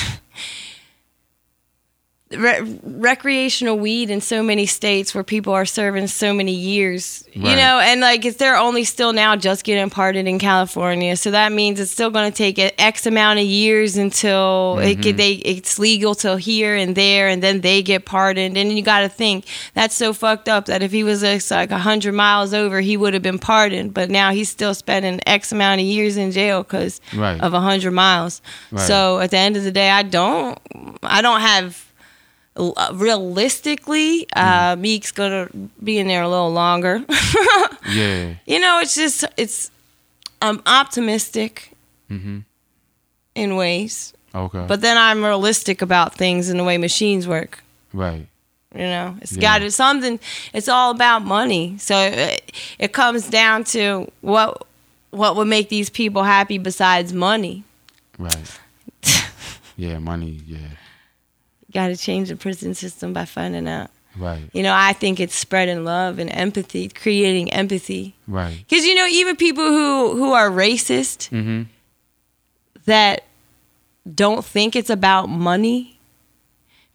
re- recreational weed in so many states where people are serving so many years. You know, and like it's they're only still now just getting pardoned in California, so that means it's still going to take X amount of years until it get, they it's legal till here and there, and then they get pardoned. And you got to think that's so fucked up that if he was uh, like a hundred miles over, he would have been pardoned, but now he's still spending X amount of years in jail because Right. of a hundred miles. Right. So at the end of the day, I don't, I don't have realistically, uh, Mm. Meek's gonna be in there a little longer. yeah. you know, it's just it's I'm optimistic Mm-hmm. in ways, Okay. but then I'm realistic about things and the way machines work. right. You know, it's Yeah. got to something. It's all about money. So it, it comes down to what what would make these people happy besides money. Right. yeah. Money. Yeah. Got to change the prison system by finding out. Right. You know, I think it's spreading love and empathy, creating empathy. Right. Because you know, even people who who are racist Mm-hmm. that don't think it's about money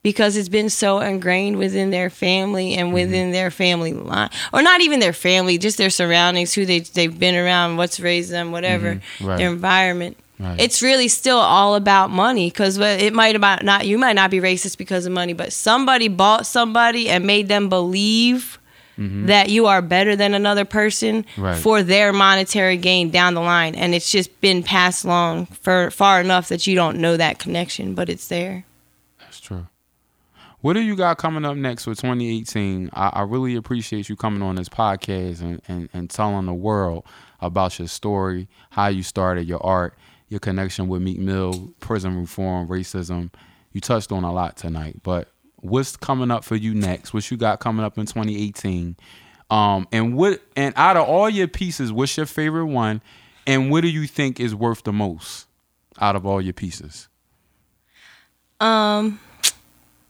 because it's been so ingrained within their family and within their family line or not even their family just their surroundings who they, they've been around what's raised them whatever Mhm. Right. their environment Right. it's really still all about money because it might about not you might not be racist because of money but somebody bought somebody and made them believe that you are better than another person Mm-hmm. Right. for their monetary gain down the line and it's just been passed along for far enough that you don't know that connection but it's there That's true. What do you got coming up next for 2018? I, I really appreciate you coming on this podcast and, and, and telling the world about your story, how you started your art, your connection with Meek Mill, prison reform, racism. You touched on a lot tonight, but what's coming up for you next? What you got coming up in 2018? Um, and what and out of all your pieces, what's your favorite one? And what do you think is worth the most out of all your pieces? um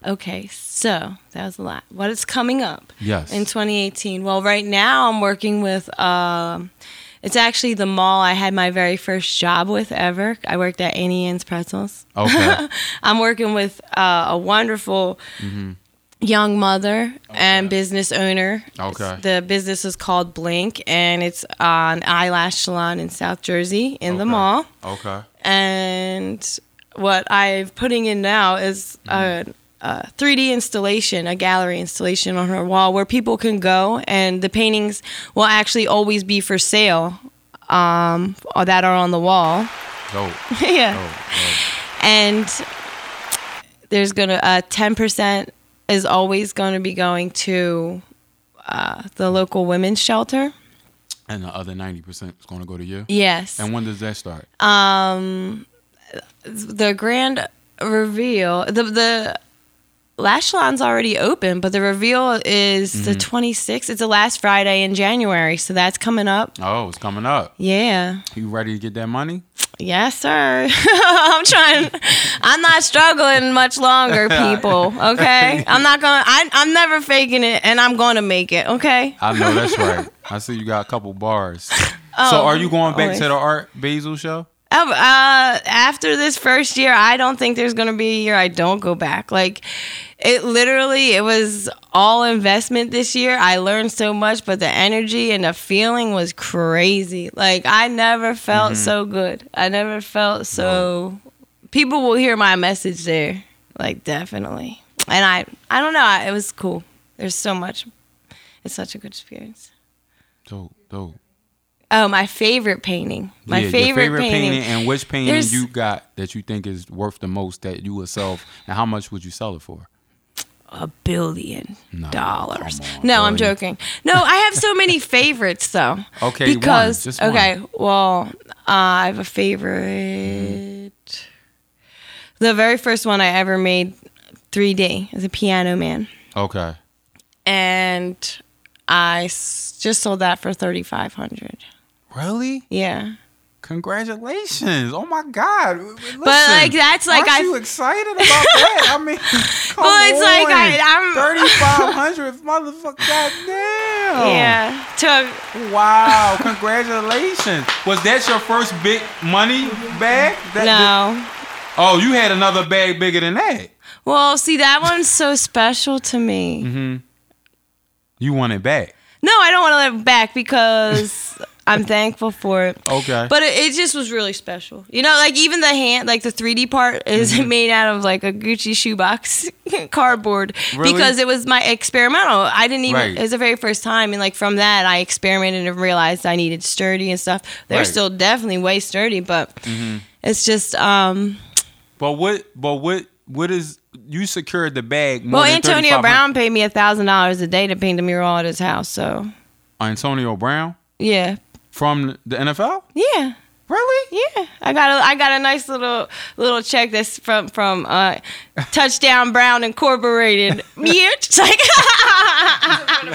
okay so that was a lot what is coming up Yes. in 2018 well right now i'm working with um it's actually the mall i had my very first job with ever. I worked at Auntie Anne's pretzels. Okay. i'm working with uh, a wonderful young mother and business owner. Okay. the business is called blink and it's on eyelash salon in south jersey in the mall. Okay. and what I'm putting in now is a, a 3D installation, a gallery installation on her wall where people can go, and the paintings will actually always be for sale um, that are on the wall. Dope. yeah, Dope. and there's gonna uh, 10% is always going to be going to uh, the local women's shelter. And the other 90% is going to go to you? Yes. And when does that start? um the grand reveal the the Lash already open, but the reveal is Mm-hmm. the 26th. It's the last Friday in January, so that's coming up. Oh, it's coming up. Yeah. You ready to get that money? Yes, sir. I'm trying. I'm not struggling much longer, people. Okay. I'm not gonna. I, I'm never faking it, and I'm gonna make it. Okay. I know that's right. I see you got a couple bars. so Oh, are you going back always. to the Art Basel show? Uh, uh, after this first year, I don't think there's gonna be a year I don't go back. Like, it literally, it was all investment this year. I learned so much, but the energy and the feeling was crazy. Like, I never felt so good. I never felt so. People will hear my message there, like definitely. And I, I don't know. I, it was cool. There's so much. It's such a good experience. Dope, dope. Oh, my favorite painting. My Yeah, favorite, favorite painting. and which painting There's- you got that you think is worth the most that you would sell, and how much would you sell it for? a billion No, dollars. on, no, I'm joking. No, I have so many favorites though. Okay, one, because just one. okay, well, uh, I have a favorite. The very first one I ever made, 3D, is a Piano Man, Okay. and I s- just sold that for 3,500. Really? Yeah. Congratulations! Oh my God! Listen, But, like, that's, like, aren't I- you excited about that? I mean, come Well, it's like, on. I- I'm- thirty five hundred, motherfucker! Goddamn! Yeah. Took Wow! Congratulations! Was that your first big money bag? That, no. oh, you had another bag bigger than that. Well, see, that one's so special to me. Mm-hmm. You want it back? No, I don't want to let it back because I'm thankful for it. Okay. But it, it just was really special. You know, like even the hand, like the 3D part is Mm-hmm. made out of like a Gucci shoebox cardboard Really? because it was my experimental. I didn't even, Right. it was the very first time. And like from that, I experimented and realized I needed sturdy and stuff. They're Right. Mm-hmm. still definitely way sturdy, but it's just, um, but what? But what? What is? You secured the bag. Well, Antonio Brown paid me a thousand dollars a day to paint a mural at his house. So Antonio Brown yeah, from the NFL. yeah. Really? Yeah, I got a I got a nice little little check that's from from uh, Touchdown Brown Incorporated. Yeah, it's like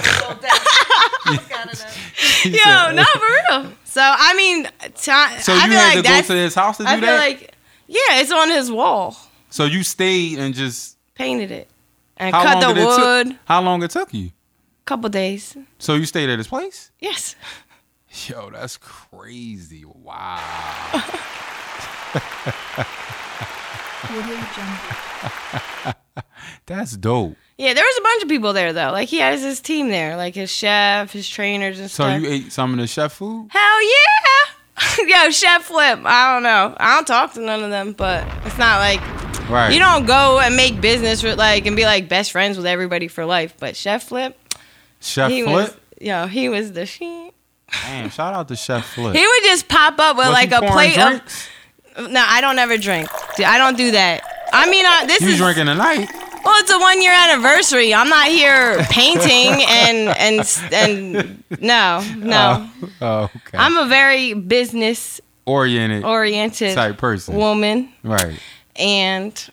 yo, no for real. So I mean, ti- So I you had like to go to his house to do I feel that. like yeah, it's on his wall. so you stayed and just Painted it and how cut the wood. took? How long it took you? Couple days. So you stayed at his place? Yes. Yo, that's crazy. Wow. That's dope. Yeah, there was a bunch of people there though. Like he has his team there, like his chef, his trainers and So stuff. So you ate some of the chef food? Hell yeah! Yo, Chef Flip. I don't know. I don't talk to none of them, but it's not like Right. you don't go and make business with like and be like best friends with everybody for life. But Chef Flip, Chef he Flip? was yo, he was the shit. Damn, shout out to Chef Flip. He would just pop up with Was like he a pouring plate drinks? of. No, I don't ever drink. I don't do that. I mean, uh, this You is drinking tonight? well, it's a one year anniversary. I'm not here painting and and and no, no. Oh, okay. I'm a very business oriented oriented type person. woman. right. and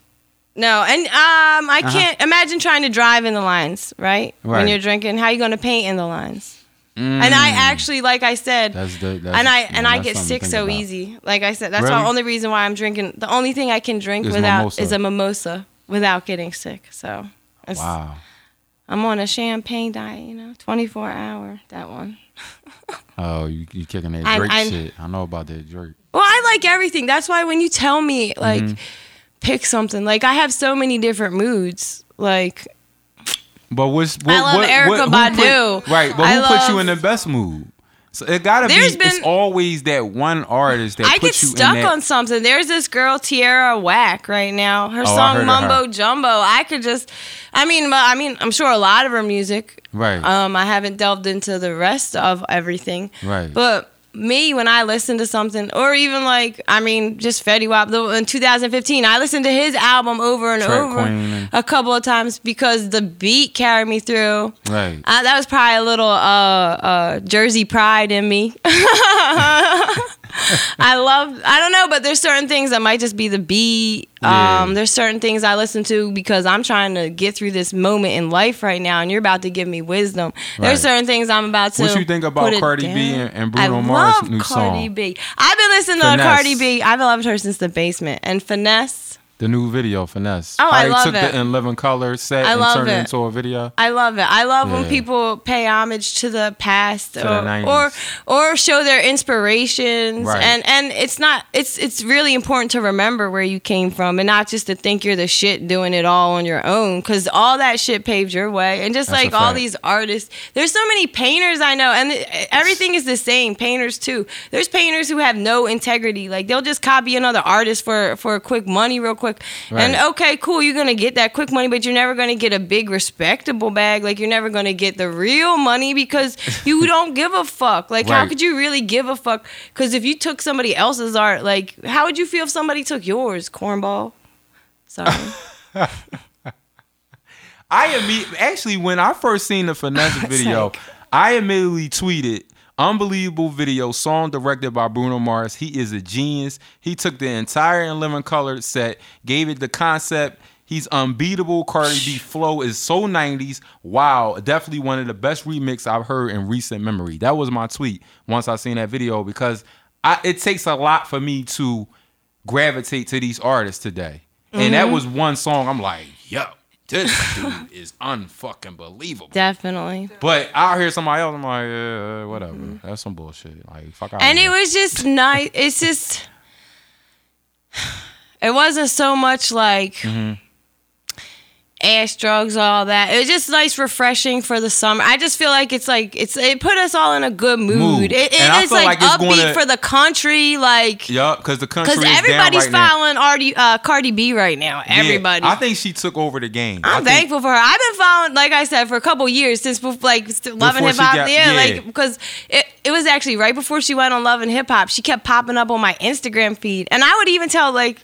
no and um i can't imagine trying to drive in the lines right, when Uh-huh. Right. you're drinking how are you going to paint in the lines and i actually like i said Mm. That's the. That's, and i yeah, and i get sick so about. easy like i said that's Really? the only reason why i'm drinking the only thing i can drink Is without mimosa. is a mimosa without getting sick so Wow. i'm on a champagne diet you know 24 hour that one Oh, you you kicking that I'm- Drake I'm- shit? I know about that Drake. Well, I like everything. That's why when you tell me like Mm-hmm. pick something, like I have so many different moods. Like But what's what, I love what, Erykah what, Badu. Put, right, but I who put you in the best mood? So it gotta be. There's it's been- always that one artist that I get you stuck that. on something. There's this girl Tierra Whack right now. Her Oh, song Mumbo her. Jumbo. I could just, I mean, but I mean, I'm sure a lot of her music. right. Um, I haven't delved into the rest of everything. Right. But me, when I listen to something, or even like, I mean, just Fetty Wap, in 2015, I listened to his album over and Trap over Queen a couple of times because the beat carried me through. right. Uh, that was probably a little uh, uh, Jersey pride in me. I love. I don't know, but there's certain things that might just be the beat. Yeah. Um, there's certain things I listen to because I'm trying to get through this moment in life right now, and you're about to give me wisdom. Right. There's certain things I'm about to. What you think about Cardi B and- and Bruno I Mars' love new Cardi song? B. I've been listening to Cardi B. I've loved her since the basement and finesse. The new video, Finesse. Oh, I they love took it. the In Living Color set I and turned it it. into a video. I love it. I love when people pay homage to the past the or, 90s. or or show their inspirations. Right. And and it's not it's it's really important to remember where you came from and not just to think you're the shit doing it all on your own cuz all that shit paved your way. And just That's like all these artists, there's so many painters I know and everything is the same. Painters too. There's painters who have no integrity. Like they'll just copy another artist for for a quick money real quick. And Right. okay, cool, you're gonna get that quick money, but you're never gonna get a big respectable bag. Like you're never gonna get the real money because you don't give a fuck. Like how could you really give a fuck? Because if you took somebody else's art, like how would you feel if somebody took yours, cornball? Sorry. I imme- actually when I first seen the finesse video, like- I immediately tweeted, "Unbelievable video, song directed by Bruno Mars. He is a genius. He took the entire In Living Color set, gave it the concept." He's unbeatable. Cardi B flow is so 90s. Wow, definitely one of the best remix I've heard in recent memory. That was my tweet once I seen that video because I, it takes a lot for me to gravitate to these artists today. And Mm-hmm. that was one song I'm like, yo, this dude is unfucking believable. Definitely. But I hear somebody else, I'm like, yeah, whatever. That's some bullshit. Like, fuck out. And it was just nice. It's just, it wasn't so much like Mm-hmm. Ass drugs, all that. It was just nice, refreshing for the summer. I just feel like it's like it's it put us all in a good mood. Mood. It, it- I feel like, like it's upbeat gonna- for the country, like Yup, because the country because everybody's right now. following Cardi, uh, Cardi B right now. Yeah, Everybody. I think she took over the game. I I'm think- thankful for her. I've been following, like I said, for a couple years since like and hip hop. Yeah, yeah. like because it it was actually right before she went on Love and Hip Hop. She kept popping up on my Instagram feed, and I would even tell like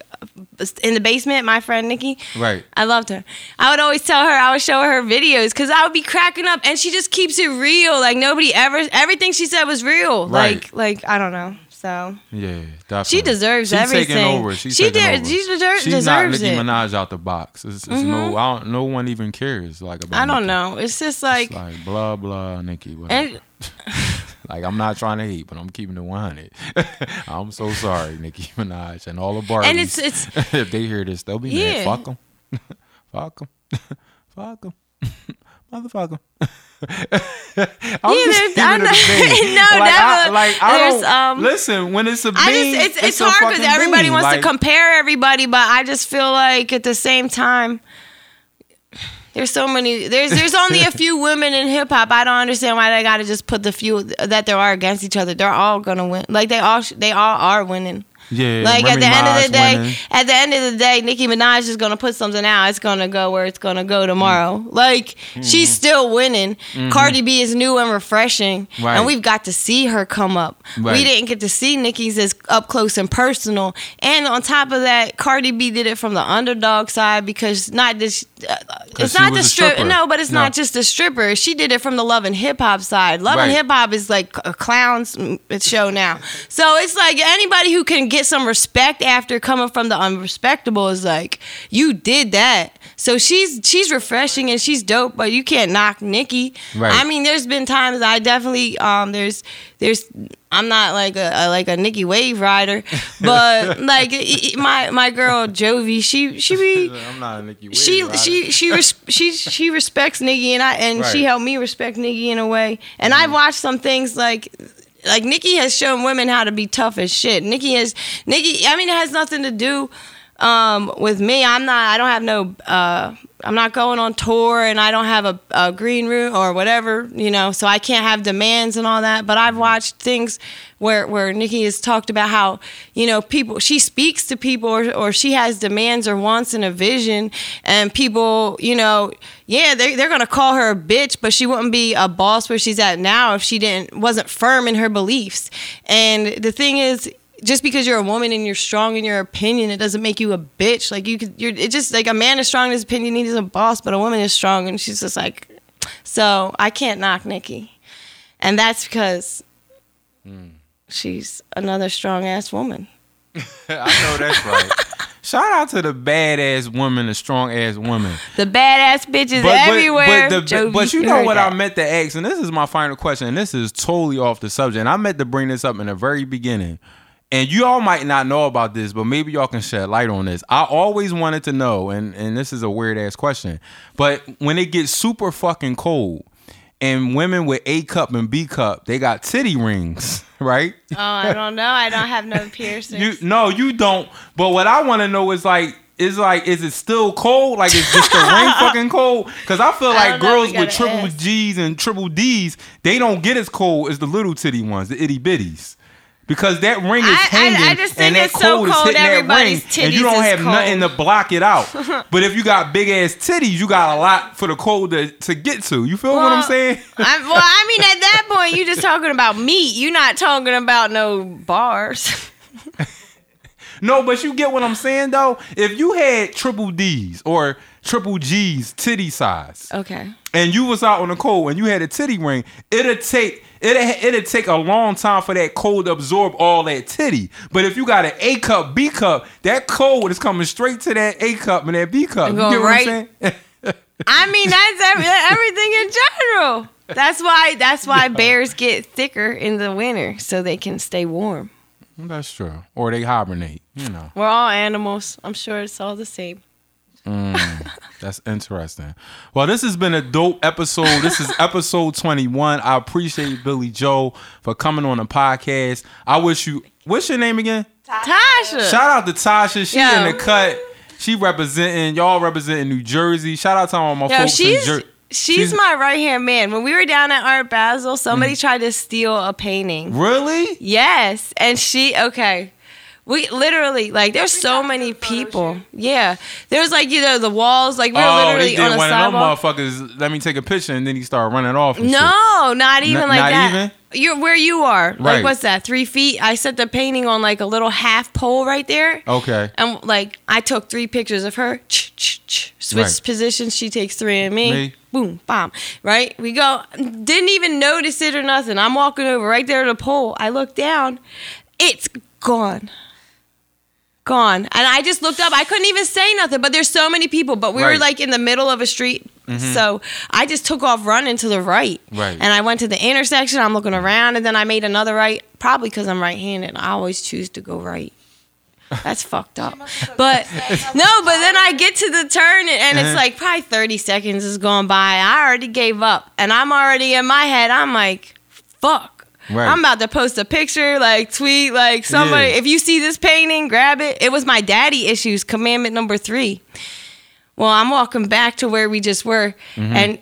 in the basement, my friend Nikki. Right. I loved her. I would always tell her, I would show her videos because I would be cracking up, and she just keeps it real. Like nobody ever, everything she said was real. Right. Like, like I don't know. So Yeah, definitely. She deserves She's everything. Taking over. She's She taking did- over. she deser- She's deserves not Nicki it. Mm-hmm. Minaj out the box. It's, it's no, I don't, no one even cares like about. I don't Nicki. know. It's just like, It's like blah blah Nicki. Whatever. and Like I'm not trying to hate, but I'm keeping it 100. I'm so sorry, Nicki Minaj and all the Barbies. And it's- it's- if they hear this, they'll be Yeah. mad. Fuck them. Fuck them. Fuck them. Motherfucker. I'm Yeah, just there's- I keeping it a know- bean. No, like, I, like I There's, don't um, listen when it's a bean. Just it's it's, a hard because everybody bean. wants Like, to compare everybody, but I just feel like at the same time. There's so many. There's there's only a few women in hip hop. I don't understand why they got to just put the few that there are against each other. They're all gonna win. Like they all they all are winning. Yeah, Like at Remy the end of the day, winning. at the end of the day, Nicki Minaj is gonna put something out. It's gonna go where it's gonna go tomorrow. Mm. Like Mm-hmm. she's still winning. Cardi B is new and refreshing, Right. and we've got to see her come up. Right. We didn't get to see Nicki's as up close and personal. And on top of that, Cardi B did it from the underdog side because not this. Uh, it's not the strip. stripper. No, but it's No. not just the stripper. She did it from the love and hip hop side. Love and hip hop is like a clown's mm, show now. So it's like anybody who can get some respect after coming from the unrespectable is like you did that. So she's she's refreshing and she's dope, but you can't knock Nicki. Right. I mean, there's been times I definitely um there's there's I'm not like a, a like a Nicki wave rider, but like my my girl Jovi, she she be I'm not a Nicki Wade she rider. she she res- she she respects Nicki and I and she helped me respect Nikki in a way. And I've watched some things like like Nicki has shown women how to be tough as shit. Nicki has Nicki. I mean, it has nothing to do um, with me. I'm not. I don't have no. Uh, I'm not going on tour, and I don't have a, a green room or whatever. You know, so I can't have demands and all that. But I've watched things where where Nicki has talked about how you know people. She speaks to people, or or she has demands or wants and a vision, and people, you know, yeah, they they're gonna call her a bitch, but she wouldn't be a boss where she's at now if she didn't wasn't firm in her beliefs. And the thing is just because you're a woman and you're strong in your opinion, it doesn't make you a bitch. Like you could, you're it just like a man is strong in his opinion, he's a boss, but a woman is strong and she's just like, so I can't knock Nicki, and that's because hmm. she's another strong ass woman. I know that's right. Shout out to the badass woman, the strong ass woman. The badass bitches everywhere. But, the, Jovi, but you know what that. I meant to ask, and this is my final question, and this is totally off the subject. And I meant to bring this up in the very beginning. And you all might not know about this, but maybe y'all can shed light on this. I always wanted to know, and, and this is a weird ass question, but when it gets super fucking cold, and women with A cup and B cup, they got titty rings, right? Oh, I don't know. I don't have no piercings. You no, you don't. But what I want to know is like, is like, is it still cold? Like, is just the ring fucking cold? Because I feel like don't girls with triple ask. G's and triple D's, they don't get as cold as the little titty ones, the itty bitties. Because that ring is I- I- hanging, I just and that it's so cold is hitting that ring, and you don't have nothing to block it out. but if you got big ass titties, you got a lot for the cold to, to get to. You feel what I'm saying? I, well, I mean, at that point, you're just talking about meat. You're not talking about no bars. No, but you get what I'm saying though. If you had triple D's or triple G's titty size, Okay. And you was out on the cold and you had a titty ring, it'd take it it'd take a long time for that cold to absorb all that titty. But if you got an A cup, B cup, that cold is coming straight to that A cup and that B cup. You get what right- I'm saying? I mean, that's every, everything in general. That's why. That's why bears get thicker in the winter so they can stay warm. That's true. Or they hibernate. You know. We're all animals. I'm sure it's all the same. That's interesting. Well, this has been a dope episode. This is episode 21. I appreciate Billy Joe for coming on the podcast. I wish you what's your name again? Tasha. Shout out to Tasha. She Yo. in the cut. She representing y'all representing New Jersey. Shout out to all my Yo, folks in she's Jersey. she's, my right hand man. When we were down at Art Basel, Mm. somebody tried to steal a painting. Really? Yes, and she okay. We literally like there's so many people. Yeah, there's like you know the walls like we were oh, literally they on did a one of them sidewalk. motherfuckers. Let me take a picture, and then he started running off. and shit. No, not even N- like not that. even? You're where you are. Right. Like what's that? Three feet. I set the painting on like a little half pole right there. Okay. And like I took three pictures of her. Ch, ch, ch, switch Right. positions. She takes three of me. Me. Boom, bomb. Right. We go. Didn't even notice it or nothing. I'm walking over right there to the pole. I look down. It's gone. Gone. And I just looked up. I couldn't even say nothing. But there's so many people. But we were like in the middle of a street. So I just took off running to the right. Right. And I went to the intersection. I'm looking around, and then I made another right. Probably because I'm right-handed. I always choose to go right. That's fucked up. But no, but then I get to the turn, and, and Uh-huh. it's like probably 30 seconds has gone by. I already gave up, and I'm already in my head. I'm like, fuck. Right. I'm about to post a picture, like tweet, like somebody. Yeah. If you see this painting, grab it. It was my daddy issues, commandment number three. Well, I'm walking back to where we just were, Mm-hmm. and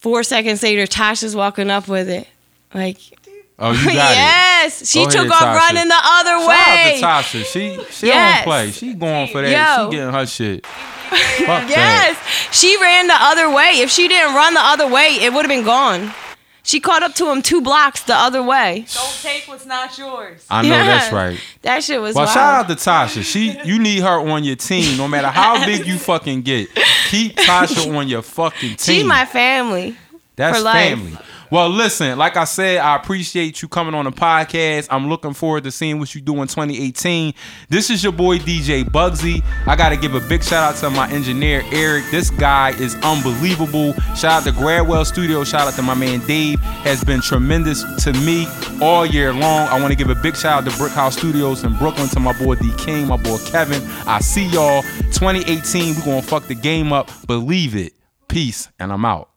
four seconds later, Tasha's walking up with it. Like, Oh, you got it. yes, she Go took ahead, off Tasha. running the other Shout way. out to Tasha. She she Yes. don't play. She going for that. Yo. She getting her shit. Yes, she ran the other way. If she didn't run the other way, it would have been gone. She caught up to him two blocks the other way. Don't take what's not yours. I know Yeah. that's right. That shit was Well, wild. shout out to Tasha. She, you need her on your team, no matter how big you fucking get. Keep Tasha on your fucking team. She's my family. That's for life. family. Well, listen, like I said, I appreciate you coming on the podcast. I'm looking forward to seeing what you do in 2018. This is your boy DJ Bugsy. I got to give a big shout out to my engineer Eric. This guy is unbelievable. Shout out to Gradwell Studio. Shout out to my man Dave. Has been tremendous to me all year long. I want to give a big shout out to Brick House Studios in Brooklyn to my boy D King, my boy Kevin. I see y'all 2018. We're gonna fuck the game up. Believe it. Peace, and I'm out.